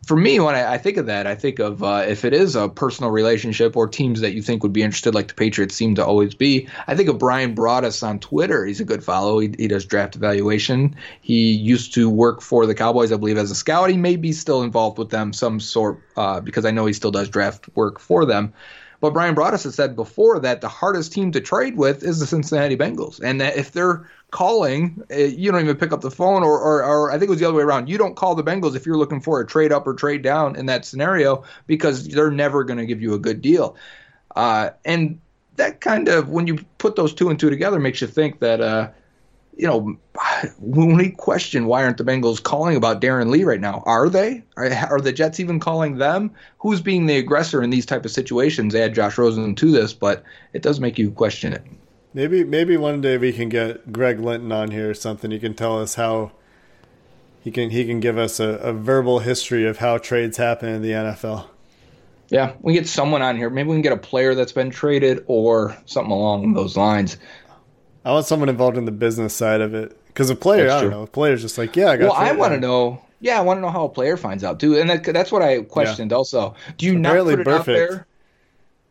for me, when I, I, think of that, I think of uh, if it is a personal relationship or teams that you think would be interested, like the Patriots seem to always be. I think of Bryan Broaddus on Twitter. He's a good follow. He, he does draft evaluation. He used to work for the Cowboys, I believe, as a scout. He may be still involved with them some sort uh, because I know he still does draft work for them. But Bryan Broaddus has said before that the hardest team to trade with is the Cincinnati Bengals, and that if they're calling, eh, you don't even pick up the phone, or, or, or, I think it was the other way around. You don't call the Bengals if you're looking for a trade up or trade down in that scenario because they're never going to give you a good deal. Uh, and that kind of, when you put those two and two together, makes you think that, uh, you know, when we question why aren't the Bengals calling about Darron Lee right now? Are they? Are, are the Jets even calling them? Who's being the aggressor in these type of situations? Add Josh Rosen to this, but it does make you question it. Maybe maybe one day we can get Greg Linton on here or something. He can tell us how he can he can give us a, a verbal history of how trades happen in the NFL. Yeah, we get someone on here. Maybe we can get a player that's been traded or something along those lines. I want someone involved in the business side of it because a player, that's I don't true. know, a player's just like, yeah, I got. Well, I want to know. Yeah, I want to know how a player finds out too, and that, that's what I questioned. Yeah. Also, do you Apparently not put it perfect. out there?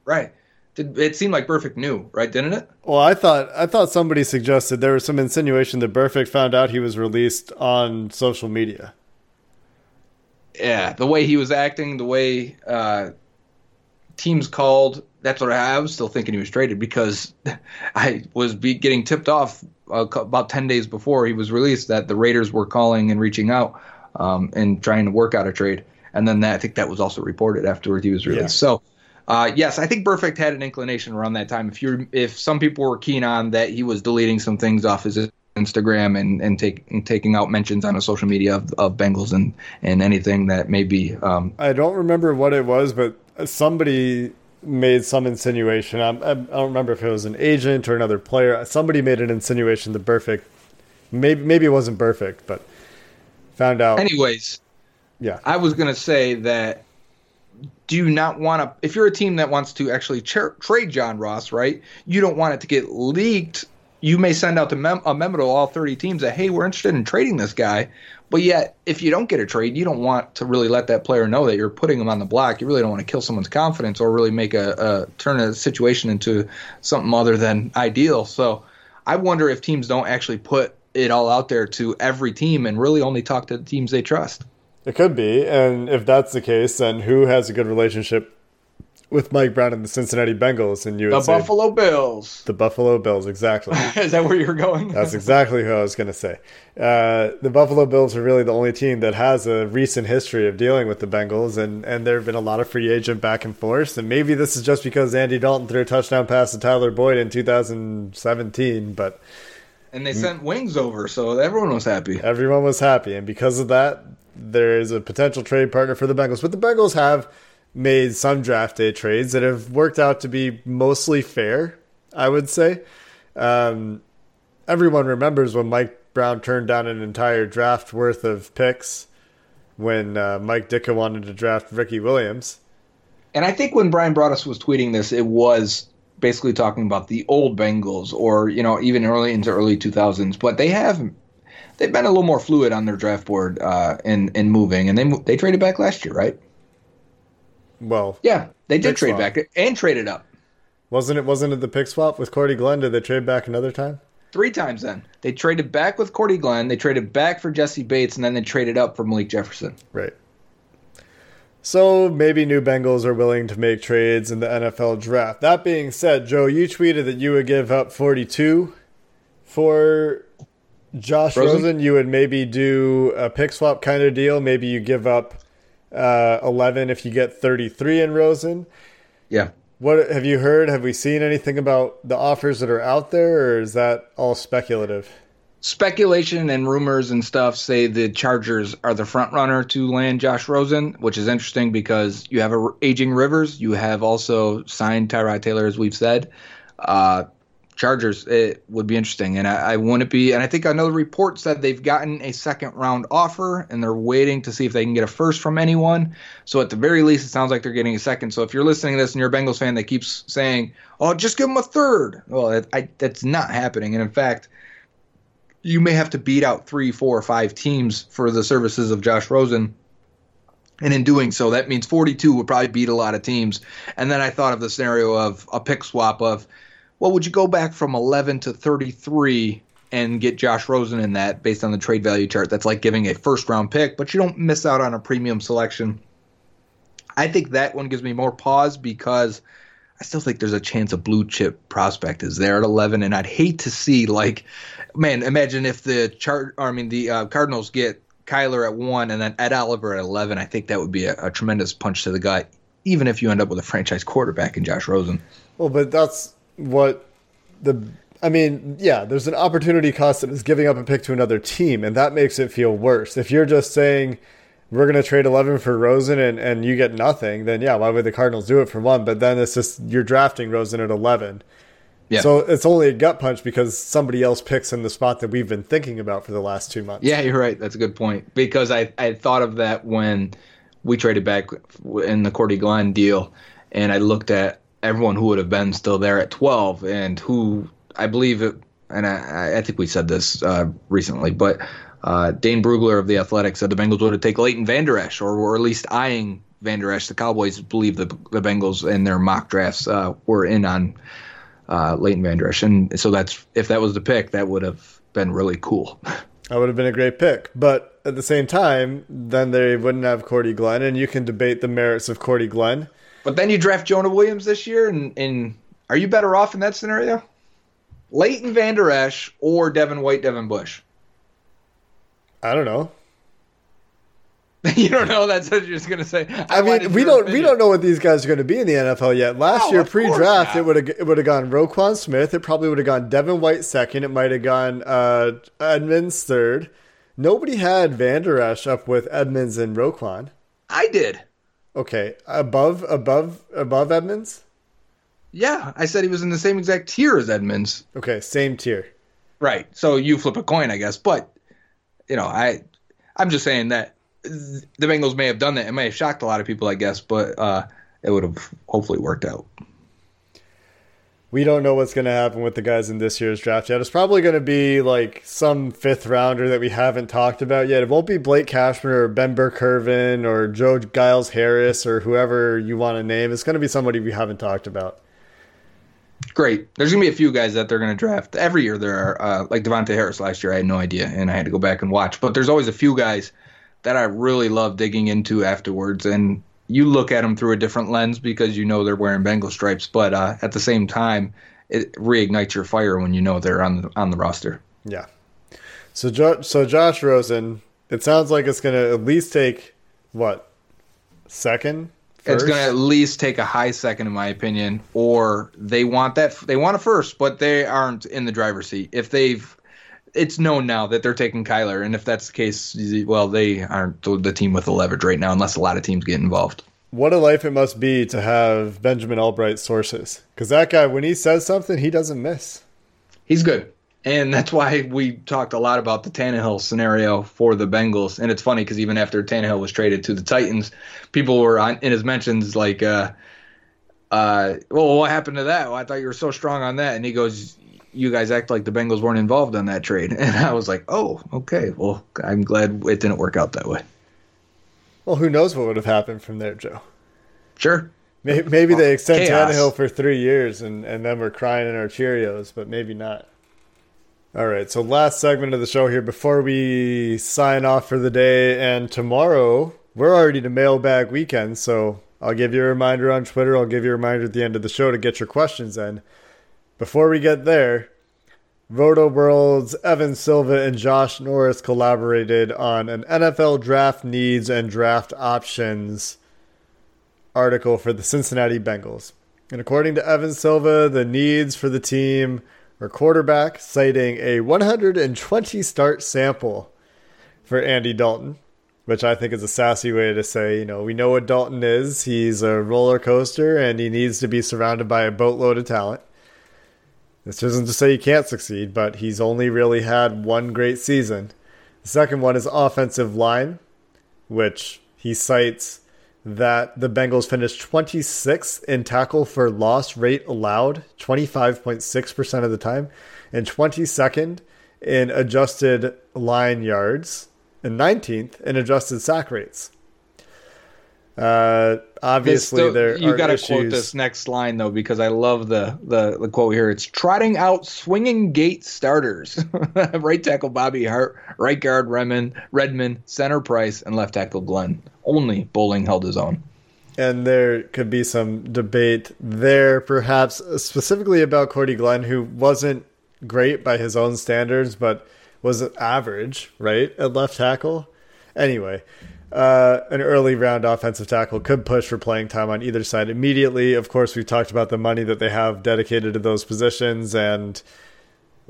Right. Did, It seemed like Burfict knew, right? Didn't it? Well, I thought I thought somebody suggested there was some insinuation that Burfict found out he was released on social media. Yeah, the way he was acting, the way uh, teams called. That's what I, I, was still thinking he was traded because I was be, getting tipped off uh, about ten days before he was released that the Raiders were calling and reaching out um, and trying to work out a trade. And then that, I think that was also reported afterwards he was released. Yeah. So uh, yes, I think Burfict had an inclination around that time. If you if some people were keen on that, he was deleting some things off his Instagram and and, take, and taking out mentions on a social media of, of Bengals and and anything that may be. Um, I don't remember what it was, but somebody made some insinuation. I, I don't remember if it was an agent or another player. Somebody made an insinuation that Burfict, maybe maybe it wasn't Burfict, but found out. Anyways, yeah, I was gonna say that do you not want to if you're a team that wants to actually tra- trade John Ross, right? You don't want it to get leaked. You may send out mem- a memo to all 30 teams that hey, we're interested in trading this guy. But yet, if you don't get a trade, you don't want to really let that player know that you're putting him on the block. You really don't want to kill someone's confidence or really make a, a turn a situation into something other than ideal. So, I wonder if teams don't actually put it all out there to every team and really only talk to the teams they trust. It could be, and if that's the case, then who has a good relationship with Mike Brown and the Cincinnati Bengals? And you the Buffalo Bills. The Buffalo Bills, exactly. Is that where you're going? that's exactly who I was going to say. Uh, the Buffalo Bills are really the only team that has a recent history of dealing with the Bengals, and and there have been a lot of free agent back and forth. And maybe this is just because Andy Dalton threw a touchdown pass to Tyler Boyd in 2017, but. And they sent wings over, so everyone was happy. Everyone was happy, and because of that, there is a potential trade partner for the Bengals. But the Bengals have made some draft day trades that have worked out to be mostly fair, I would say. Um, everyone remembers when Mike Brown turned down an entire draft worth of picks when uh, Mike Ditka wanted to draft Ricky Williams. And I think when Bryan Broaddus was tweeting this, it was basically talking about the old Bengals or, you know, even early into early 2000s. But they have they've been a little more fluid on their draft board uh, in in moving, and they they traded back last year, right? Well, yeah, they did trade swap. back and traded up. Wasn't it? Wasn't it the pick swap with Cordy Glenn? Did they trade back another time? Three times then. They traded back with Cordy Glenn. They traded back for Jessie Bates, and then they traded up for Malik Jefferson. Right. So maybe new Bengals are willing to make trades in the NFL draft. That being said, Joe, you tweeted that you would give up 42 for Josh Rosen? Rosen, you would maybe do a pick swap kind of deal. Maybe you give up uh, 11 if you get 33 in Rosen. Yeah. What have you heard? Have we seen anything about the offers that are out there, or is that all speculative? Speculation and rumors and stuff say the Chargers are the front runner to land Josh Rosen, which is interesting because you have a aging Rivers, you have also signed Tyrod Taylor, as we've said. Uh, Chargers, it would be interesting. And I, I wouldn't be. And I think another report said they've gotten a second round offer and they're waiting to see if they can get a first from anyone. So at the very least, it sounds like they're getting a second. So if you're listening to this and you're a Bengals fan that keeps saying, oh, just give them a third, well, I, that's not happening. And in fact, you may have to beat out three, four, or five teams for the services of Josh Rosen. And in doing so, that means 42 would probably beat a lot of teams. And then I thought of the scenario of a pick swap of, well, would you go back from 11 to 33 and get Josh Rosen in that based on the trade value chart? That's like giving a first round pick, but you don't miss out on a premium selection. I think that one gives me more pause because I still think there's a chance a blue chip prospect is there at 11, and I'd hate to see like, man, imagine if the chart, I mean the uh, Cardinals get Kyler at one and then Ed Oliver at 11. I think that would be a, a tremendous punch to the gut, even if you end up with a franchise quarterback in Josh Rosen. Well, but that's what the I mean, yeah, there's an opportunity cost that is giving up a pick to another team, and that makes it feel worse. If you're just saying we're going to trade 11 for Rosen and, and you get nothing, then yeah, why would the Cardinals do it for one? But then it's just you're drafting Rosen at 11. Yeah. So it's only a gut punch because somebody else picks in the spot that we've been thinking about for the last two months. Yeah, you're right. That's a good point because I I thought of that when we traded back in the Cordy Glenn deal, and I looked at everyone who would have been still there at 12 and who I believe it, and I, I think we said this uh, recently, but uh, Dane Brugler of the Athletic said the Bengals would have taken Leighton Vander Esch, or were at least eyeing Vander Esch. The Cowboys believe the the Bengals in their mock drafts uh, were in on uh, Leighton Vander Esch, and so that's if that was the pick, that would have been really cool. That would have been a great pick, but at the same time, then they wouldn't have Cordy Glenn, and you can debate the merits of Cordy Glenn. But then you draft Jonah Williams this year, and, and are you better off in that scenario? Leighton Vander Esch or Devin White, Devin Bush? I don't know. you don't know. That's what you're just gonna say. I, I mean, we don't opinion. we don't know what these guys are going to be in the NFL yet. Last oh, year, pre-draft, it would have it would have gone Roquan Smith. It probably would have gone Devin White second. It might have gone uh, Edmunds third. Nobody had Vander Esch up with Edmunds and Roquan. I did. Okay, above above above Edmunds. Yeah, I said he was in the same exact tier as Edmunds. Okay, same tier. Right. So you flip a coin, I guess. But you know, I I'm just saying that the Bengals may have done that. It may have shocked a lot of people, I guess, but uh, it would have hopefully worked out. We don't know what's going to happen with the guys in this year's draft yet. It's probably going to be like some fifth rounder that we haven't talked about yet. It won't be Blake Cashman or Ben Burr-Kirven or Joe Giles Harris or whoever you want to name. It's going to be somebody we haven't talked about great. There's gonna be a few guys that they're gonna draft every year. There are uh, like Davontae Harris last year. I had no idea, and I had to go back and watch. But there's always a few guys that I really love digging into afterwards, and you look at them through a different lens because you know they're wearing Bengal stripes. But uh, at the same time, it reignites your fire when you know they're on the on the roster. Yeah. So jo- so Josh Rosen, it sounds like it's gonna at least take what second First? It's going to at least take a high second, in my opinion, or they want that they want a first, but they aren't in the driver's seat. If they've, it's known now that they're taking Kyler, and if that's the case, well, they aren't the team with the leverage right now, unless a lot of teams get involved. What a life it must be to have Benjamin Albright sources, because that guy, when he says something, he doesn't miss. He's good. And that's why we talked a lot about the Tannehill scenario for the Bengals. And it's funny because even after Tannehill was traded to the Titans, people were on in his mentions like, uh, uh, well, what happened to that? Well, I thought you were so strong on that. And he goes, you guys act like the Bengals weren't involved on that trade. And I was like, oh, okay. Well, I'm glad it didn't work out that way. Well, who knows what would have happened from there, Joe? Sure. Maybe, maybe they extend Chaos. Tannehill for three years and, and then we're crying in our Cheerios, but maybe not. All right, so last segment of the show here before we sign off for the day. And tomorrow, we're already to mailbag weekend, so I'll give you a reminder on Twitter. I'll give you a reminder at the end of the show to get your questions in. Before we get there, Rotoworld's Evan Silva and Josh Norris collaborated on an NFL draft needs and draft options article for the Cincinnati Bengals. And according to Evan Silva, the needs for the team or quarterback, citing a 120 start sample for Andy Dalton, which I think is a sassy way to say, you know, we know what Dalton is. He's a roller coaster and he needs to be surrounded by a boatload of talent. This isn't to say he can't succeed, but he's only really had one great season. The second one is offensive line, which he cites that the Bengals finished 26th in tackle for loss rate allowed, 25.6% of the time, and 22nd in adjusted line yards, and 19th in adjusted sack rates. Uh, obviously, Still- there you gotta issues. quote this next line though because I love the, the the quote here. It's trotting out swinging gate starters. right tackle Bobby Hart, right guard Redmond, Redmond, center Price, and left tackle Glenn. Only Boling held his own. and there could be some debate there, perhaps specifically about Cordy Glenn, who wasn't great by his own standards, but was average, right, at left tackle. Anyway, uh, an early round offensive tackle could push for playing time on either side immediately. Of course, we've talked about the money that they have dedicated to those positions, and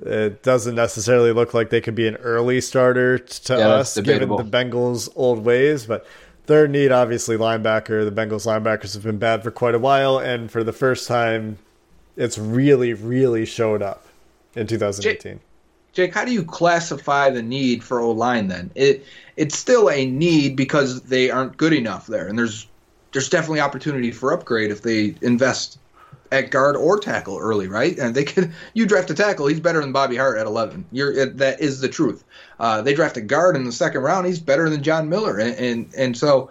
it doesn't necessarily look like they could be an early starter to Yeah, us, given the Bengals' old ways. But their need, obviously, linebacker. The Bengals linebackers have been bad for quite a while, and for the first time, it's really, really showed up in 2018. Jake, how do you classify the need for O line then? It it's still a need because they aren't good enough there, and there's there's definitely opportunity for upgrade if they invest at guard or tackle early, right? And they could you draft a tackle, he's better than Bobby Hart at 11. You're that is the truth. Uh, they draft a guard in the second round, he's better than John Miller, and and, and so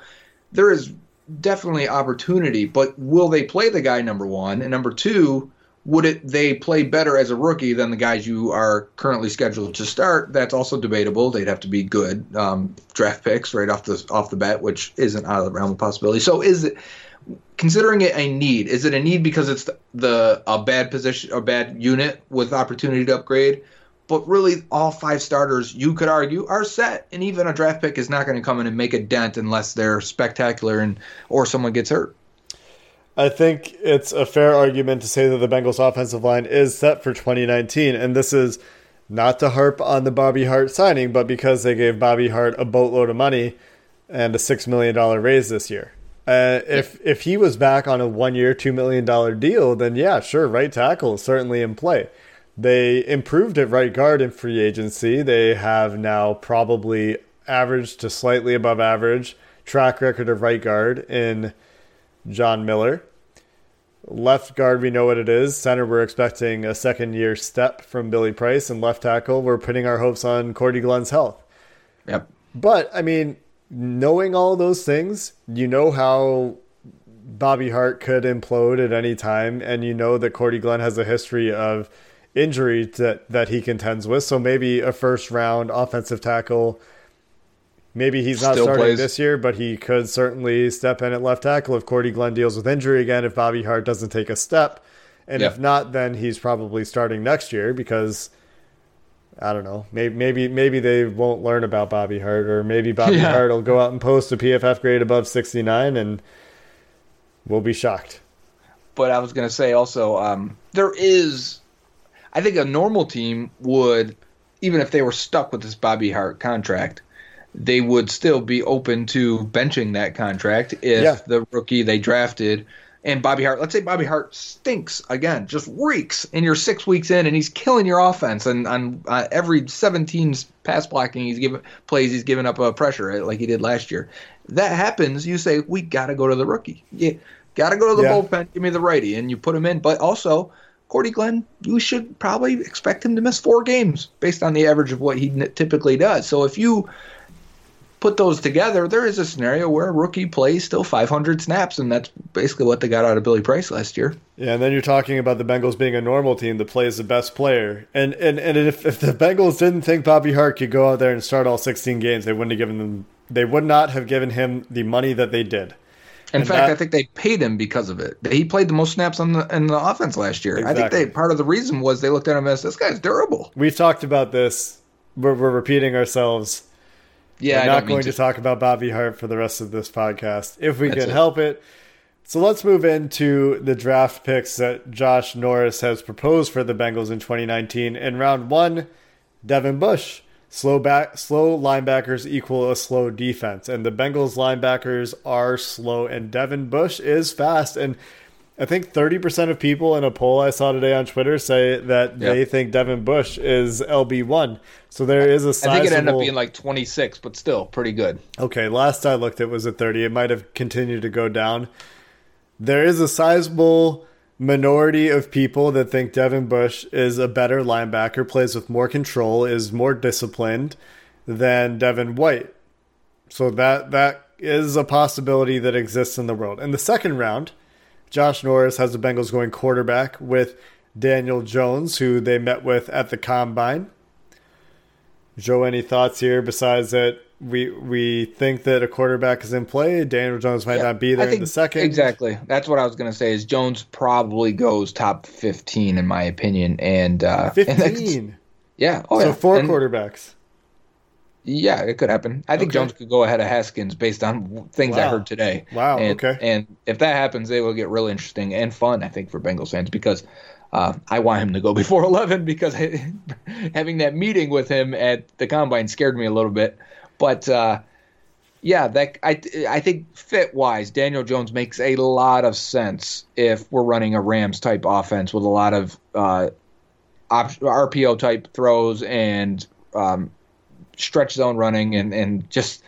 there is definitely opportunity, but will they play the guy number one and number two? Would it they play better as a rookie than the guys you are currently scheduled to start? That's also debatable. They'd have to be good um, draft picks right off the off the bat, which isn't out of the realm of possibility. So is it considering it a need? Is it a need because it's the, the a bad position, a bad unit with opportunity to upgrade? But really, all five starters, you could argue, are set, and even a draft pick is not going to come in and make a dent unless they're spectacular and or someone gets hurt. I think it's a fair argument to say that the Bengals offensive line is set for 2019, and this is not to harp on the Bobby Hart signing, but because they gave Bobby Hart a boatload of money and a six million dollar raise this year. Uh, if if he was back on a one year, two million dollar deal, then yeah, sure, right tackle is certainly in play. They improved at right guard in free agency. They have now probably average to slightly above average track record of right guard in John Miller. Left guard, we know what it is. Center, we're expecting a second year step from Billy Price. And left tackle, we're putting our hopes on Cordy Glenn's health. Yep. But, I mean, knowing all those things, you know how Bobby Hart could implode at any time. And you know that Cordy Glenn has a history of injury that, that he contends with. So maybe a first round offensive tackle. Maybe he's not Still starting plays. this year, but he could certainly step in at left tackle if Cordy Glenn deals with injury again, if Bobby Hart doesn't take a step. And Yeah. if not, then he's probably starting next year because I don't know. Maybe maybe maybe they won't learn about Bobby Hart, or maybe Bobby Yeah. Hart will go out and post a PFF grade above sixty nine, and we'll be shocked. but I was going to say also, um, there is, I think a normal team would, even if they were stuck with this Bobby Hart contract, they would still be open to benching that contract if Yeah. the rookie they drafted and Bobby Hart, let's say Bobby Hart stinks again, just reeks, and you're six weeks in and he's killing your offense, and on uh, every 17 pass blocking he's given plays, he's giving up a pressure like he did last year. That happens, you say we got to go to the rookie. Yeah, got to go to the Yeah. bullpen. Give me the righty, and you put him in. But also, Cordy Glenn, you should probably expect him to miss four games based on the average of what he typically does. So if you put those together, there is a scenario where a rookie plays still 500 snaps, and that's basically what they got out of Billy Price last year. Yeah, and then you're talking about the Bengals being a normal team that plays the best player. And and, and if, if the Bengals didn't think Bobby Hart could go out there and start all 16 games, they wouldn't have given them they would not have given him the money that they did. In And fact, that- I think they paid him because of it. He played the most snaps on the in the offense last year. I think they part of the reason was they looked at him as this guy's durable. We've talked about this. We're, we're repeating ourselves. Yeah, We're not going to. talk about Bobby Hart for the rest of this podcast if we That's can it. help it. So let's move into the draft picks that Josh Norris has proposed for the Bengals in 2019. In round one, Devin Bush. Slow back, slow linebackers equal a slow defense, and the Bengals linebackers are slow, and Devin Bush is fast. And I think 30% of people in a poll I saw today on Twitter say that Yeah. they think Devin Bush is LB one. So there is a sizable. I think it ended up being like 26, but still pretty good. Okay, last I looked, it was at 30. It might have continued to go down. There is a sizable minority of people that think Devin Bush is a better linebacker, plays with more control, is more disciplined than Devin White. So that that is a possibility that exists in the world. In the second round, Josh Norris has the Bengals going quarterback with Daniel Jones, who they met with at the combine. Joe, any thoughts here besides that we we think that a quarterback is in play? Daniel Jones might yeah, not be there in the second. Exactly. That's what I was going to say. Is Jones probably goes top fifteen in my opinion, and uh, fifteen. And yeah. Oh, so yeah. four and, quarterbacks. Yeah, it could happen. I think okay. Jones could go ahead of Haskins based on things wow. I heard today. Wow. And, okay. And if that happens, it will get really interesting and fun. I think for Bengals fans because uh, I want him to go before 11 because having that meeting with him at the combine scared me a little bit. But uh, yeah, that I I think fit wise, Daniel Jones makes a lot of sense if we're running a Rams type offense with a lot of uh, RPO type throws and um, stretch zone running and and just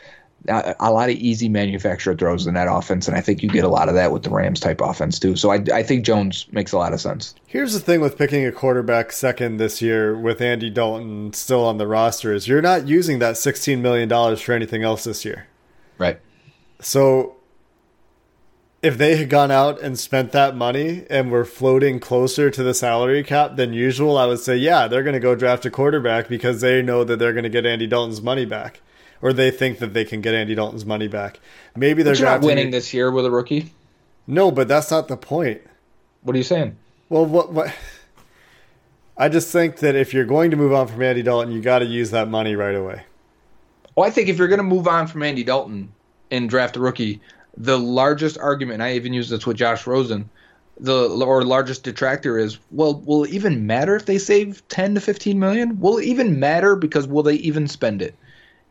a, a, lot of easy manufacturer throws in that offense, and I think you get a lot of that with the Rams type offense too. So I, I think Jones makes a lot of sense. Here's the thing with picking a quarterback second this year with Andy Dalton still on the roster is you're not using that $16 million for anything else this year. Right. So if they had gone out and spent that money and were floating closer to the salary cap than usual, I would say, yeah, they're going to go draft a quarterback because they know that they're going to get Andy Dalton's money back or they think that they can get Andy Dalton's money back. Maybe they're not winning this year with a rookie. No, but that's not the point. What are you saying? Well, what what? I just think that if you're going to move on from Andy Dalton, you got to use that money right away. Well, I think if you're going to move on from Andy Dalton and draft a rookie, the largest argument, I even use this with Josh Rosen, the or largest detractor is, well, will it even matter if they save 10 to 15 million? Will it even matter because will they even spend it?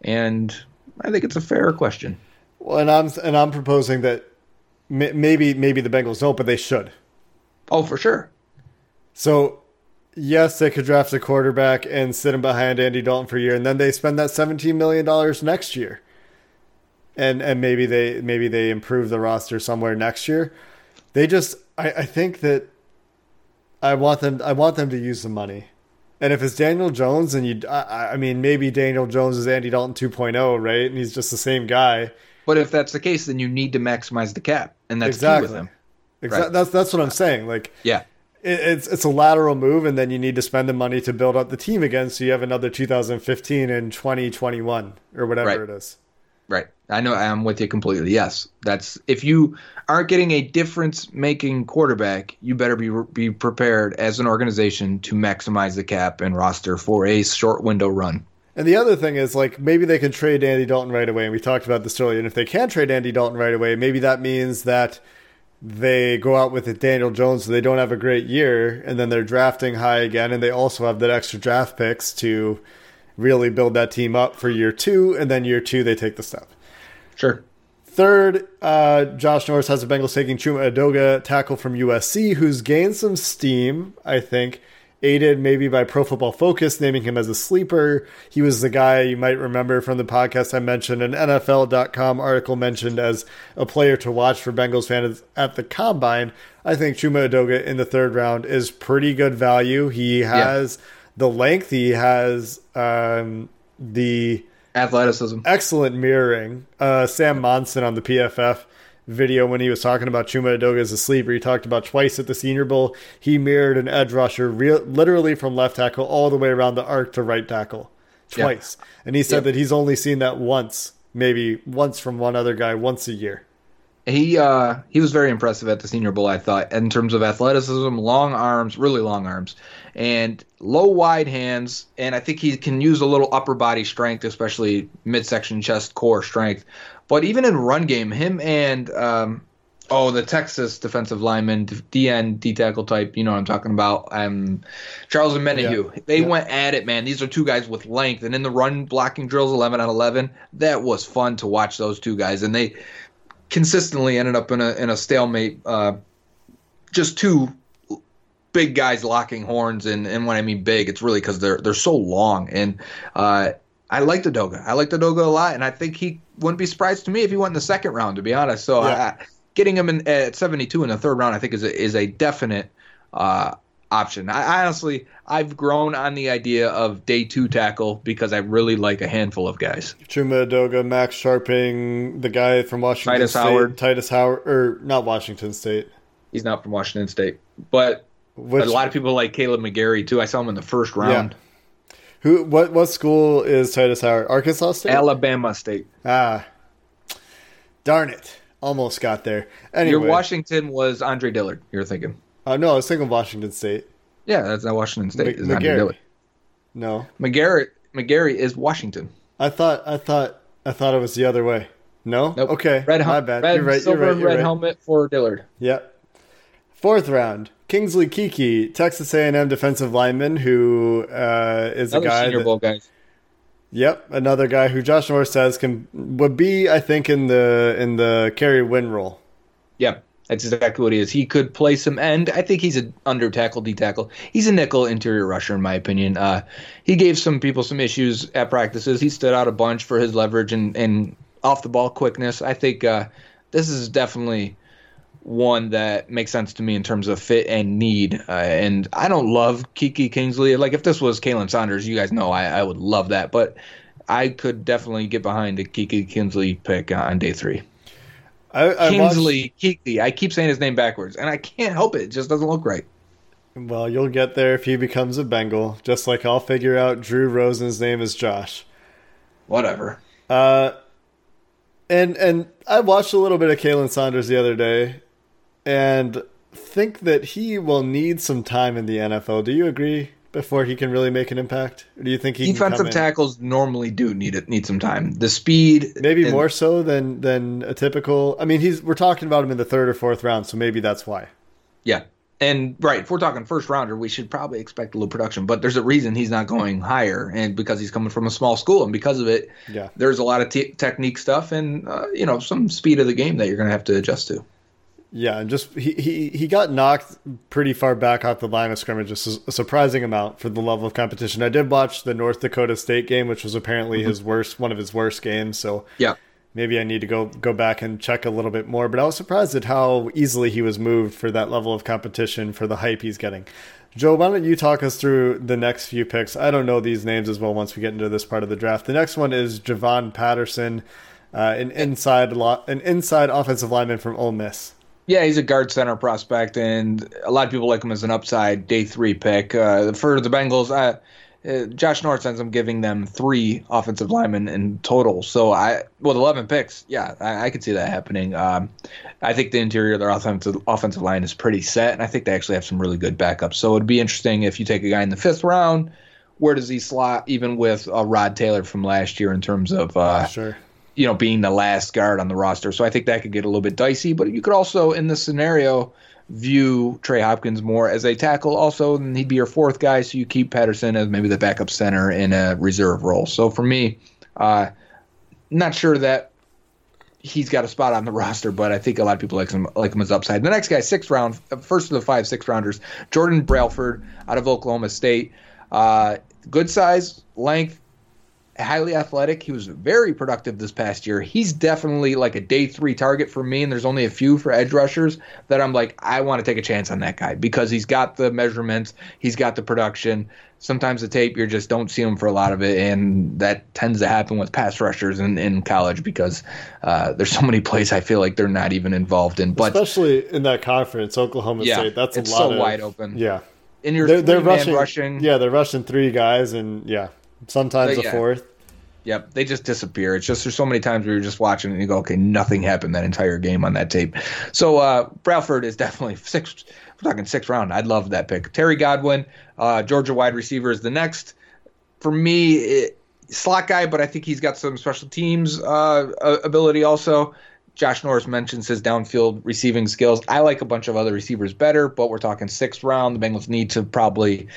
and I think it's a fair question. Well, and I'm and I'm proposing that maybe maybe the Bengals don't, but they should. Oh, for sure. So, yes, they could draft a quarterback and sit him behind Andy Dalton for a year, and then they spend that seventeen million dollars next year, and and maybe they maybe they improve the roster somewhere next year. They just, I, I think that I want them, I want them to use the money. And if it's Daniel Jones, and you, I, I, mean, maybe Daniel Jones is Andy Dalton 2.0, right? And he's just the same guy. But if that's the case, then you need to maximize the cap, and that's exactly. key with him. Exactly. Right. That's that's what I'm saying. Like, yeah, it, it's it's a lateral move, and then you need to spend the money to build up the team again, so you have another 2015 and 2021 or whatever right. it is. Right. I know I'm with you completely. Yes. That's if you aren't getting a difference making quarterback, you better be be prepared as an organization to maximize the cap and roster for a short window run. And the other thing is like maybe they can trade Andy Dalton right away and we talked about this earlier and if they can trade Andy Dalton right away, maybe that means that they go out with Daniel Jones so they don't have a great year and then they're drafting high again and they also have that extra draft picks to really build that team up for year 2 and then year 2 they take the step. Sure. Third, uh, Josh Norris has the Bengals taking Chuma Edoga, tackle from USC, who's gained some steam, I think, aided maybe by Pro Football Focus naming him as a sleeper. He was the guy you might remember from the podcast I mentioned, an NFL.com article mentioned as a player to watch for Bengals fans at the combine. I think Chuma Edoga in the third round is pretty good value. He has yeah. the length, he has um, the athleticism. Excellent mirroring. Uh, Sam Monson on the PFF video when he was talking about Chuma Edoga as a sleeper. He talked about twice at the Senior Bowl. He mirrored an edge rusher real, literally from left tackle all the way around the arc to right tackle twice. Yep. And he said yep. that he's only seen that once, maybe once from one other guy once a year. He uh, he was very impressive at the Senior Bowl, I thought, in terms of athleticism, long arms, really long arms, and low wide hands. And I think he can use a little upper body strength, especially midsection chest core strength. But even in run game, him and um, oh the Texas defensive lineman, DN D tackle type, you know what I'm talking about. Um, Charles Omenihu. Yeah. They yeah. went at it, man. These are two guys with length, and in the run blocking drills, 11 on 11, that was fun to watch those two guys, and they consistently ended up in a in a stalemate. Uh, just two big guys locking horns, and, and when I mean big, it's really because they're they're so long. And uh, I like the Doga. I like the Doga a lot, and I think he wouldn't be surprised to me if he went in the second round. To be honest, so yeah. I, getting him in at 72 in the third round, I think is a, is a definite uh, option. I honestly, I've grown on the idea of day two tackle because I really like a handful of guys. Chuma Edoga, Max Scharping, the guy from Washington Titus State, Howard. Titus Howard, or not Washington State. He's not from Washington State, but Which, a lot of people like Kaleb McGary too. I saw him in the first round. who? What? What school is Titus Howard? Arkansas State. Alabama State. ah, darn it! Almost got there. Anyway, Your Washington was Andre Dillard. You're thinking. Uh, no, I was thinking Washington State. Yeah, that's not Washington State. M- McGary. No, McGary, McGary is Washington. I thought I thought I thought it was the other way. No. Nope. Okay. Red, my hel- bad. red you're right. silver you're right. You're red right. helmet for Dillard. Yep. Fourth round, Kingsley Keke, Texas A&M defensive lineman, who uh, is Another a guy. Senior that- Bowl guys. Yep, another guy who Josh Norris says can would be, I think, in the in the Kerry Wynn role. Yeah, that's exactly what he is. He could play some end. I think he's an under tackle, D tackle. He's a nickel interior rusher, in my opinion. Uh, he gave some people some issues at practices. He stood out a bunch for his leverage and, and off the ball quickness. I think uh, this is definitely one that makes sense to me in terms of fit and need. Uh, and I don't love Keke Kingsley. Like if this was Khalen Saunders, you guys know I, I would love that. But I could definitely get behind a Keke Kingsley pick on day three. I, I Kingsley Keke. I keep saying his name backwards, and I can't help it. It just doesn't look right. well, you'll get there if he becomes a Bengal, just like I'll figure out Drew Rosen's name is Josh. Whatever. Uh, and and I watched a little bit of Khalen Saunders the other day, and think that he will need some time in the NFL. Do you agree? Before he can really make an impact, or do you think he Defensive tackles normally do need it need some time. The speed, Maybe and- more so than than a typical. I mean, he's we're talking about him in the third or fourth round, so maybe that's why. Yeah, and right. If we're talking first rounder, we should probably expect a little production. But there's a reason he's not going higher, and because he's coming from a small school, and because of it, Yeah. there's a lot of te- technique stuff and uh, you know some speed of the game that you're going to have to adjust to. Yeah, and just he, he he got knocked pretty far back off the line of scrimmage, just a surprising amount for the level of competition. I did watch the North Dakota State game, which was apparently his worst, one of his worst games. So Yeah. maybe I need to go go back and check a little bit more. But I was surprised at how easily he was moved for that level of competition for the hype he's getting. Joe, why don't you talk us through the next few picks? I don't know these names as well. Once we get into this part of the draft, the next one is Javon Patterson, uh, an inside lo- an inside offensive lineman from Ole Miss. Yeah, he's a guard center prospect, and a lot of people like him as an upside day three pick. Uh, for the Bengals, uh, uh, Josh Norris ends up giving them three offensive linemen in total. So I, well, eleven picks. Yeah, I, I could see that happening. Um, I think the interior of their offensive offensive line is pretty set, and I think they actually have some really good backups. So it'd be interesting if you take a guy in the fifth round. Where does he slot, even with uh, Rod Taylor from last year, in terms of uh, Sure. You know, being the last guard on the roster. So I think that could get a little bit dicey. But you could also, in this scenario, view Trey Hopkins more as a tackle. Also, and he'd be your fourth guy. So you keep Patterson as maybe the backup center in a reserve role. So for me, uh, not sure that he's got a spot on the roster, but I think a lot of people like him like him as upside. The next guy, sixth round, first of the five six rounders, Jordan Brailford out of Oklahoma State. Uh, good size, length, highly athletic. He was very productive this past year. He's definitely like a day three target for me, and there's only a few for edge rushers that I'm like, I want to take a chance on that guy because he's got the measurements, he's got the production. Sometimes the tape, you just don't see him for a lot of it, and that tends to happen with pass rushers in, in college because uh, there's so many plays I feel like they're not even involved in. But Especially in that conference, Oklahoma Yeah, State. That's a lot so of, wide open. Yeah, in your they're, they're rushing, rushing, Yeah, they're rushing three guys, and yeah, sometimes But a yeah. fourth. Yep, they just disappear. It's just there's so many times where you're just watching and you go, okay, nothing happened that entire game on that tape. So uh, Brailford is definitely six. We're talking sixth round. I'd love that pick. Terry Godwin, uh, Georgia wide receiver is the next. For me, it, slot guy, but I think he's got some special teams uh, uh, ability also. Josh Norris mentions his downfield receiving skills. I like a bunch of other receivers better, but we're talking sixth round. The Bengals need to probably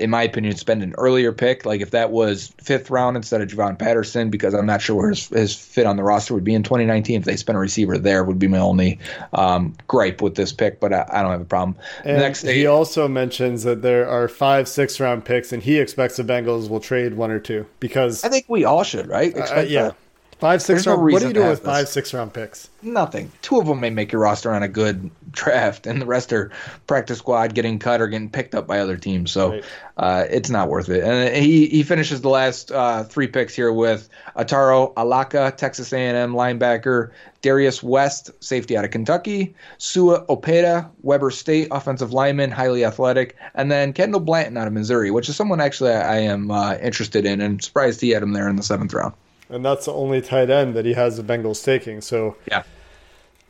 in my opinion, spend an earlier pick. Like if that was fifth round instead of Javon Patterson, because I'm not sure where his, his fit on the roster would be in 2019. If they spent a receiver there, would be my only um, gripe with this pick. But I, I don't have a problem. Next, he also mentions that there are five six round picks, and he expects the Bengals will trade one or two because I think we all should, right? uh, yeah, that. Five six There's no round. what do you do with this. five six round picks? nothing. Two of them may make your roster on a good draft, and the rest are practice squad getting cut or getting picked up by other teams. So Right. uh, it's not worth it. And he he finishes the last uh, three picks here with Otaro Alaka, Texas A&M linebacker, Darius West, safety out of Kentucky, Sua Opeta, Weber State offensive lineman, highly athletic, and then Kendall Blanton out of Missouri, which is someone actually I, I am uh, interested in, and surprised he had him there in the seventh round. And that's the only tight end that he has the Bengals taking. So Yeah.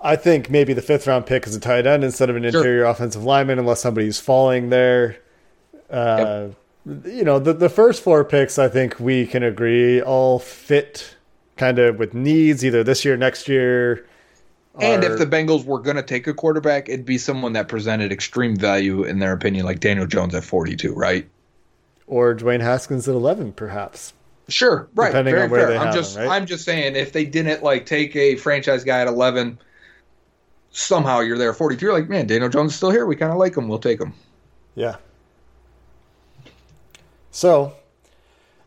I think maybe the fifth round pick is a tight end instead of an Sure. interior offensive lineman, unless somebody's falling there. Uh, You know, the, the first four picks, I think we can agree, all fit kind of with needs either this year, next year. And or- if the Bengals were going to take a quarterback, it'd be someone that presented extreme value in their opinion, like Daniel Jones at 42, right? or Dwayne Haskins at 11, perhaps. Sure, right. Depending very on where fair. they I'm have just, him, right? I'm just saying, if they didn't like take a franchise guy at 11, somehow you're there 42. You're like, man, Daniel Jones is still here. We kind of like him. We'll take him. Yeah. So,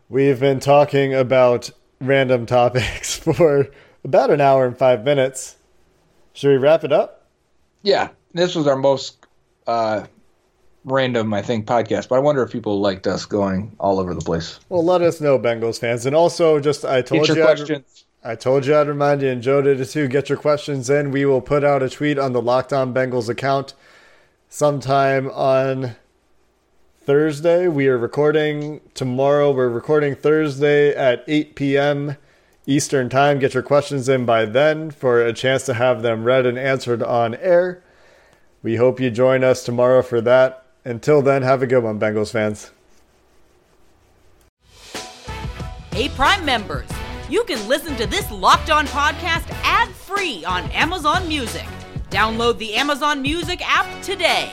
we've been talking about random topics for about an hour and five minutes. Should we wrap it up? Yeah, this was our most uh, random, I think, podcast. But I wonder if people liked us going all over the place. Well, let us know, Bengals fans. And also, just I told you, I'd, questions. I told you I'd remind you, and Joe did it too. Get your questions in. We will put out a tweet on the Locked On Bengals account sometime on Thursday. We are recording tomorrow. We're recording Thursday at 8 p.m. Eastern Time. Get your questions in by then for a chance to have them read and answered on air. We hope you join us tomorrow for that. Until then, have a good one, Bengals fans. Hey, Prime members, you can listen to this Locked On podcast ad free on Amazon Music. Download the Amazon Music app today.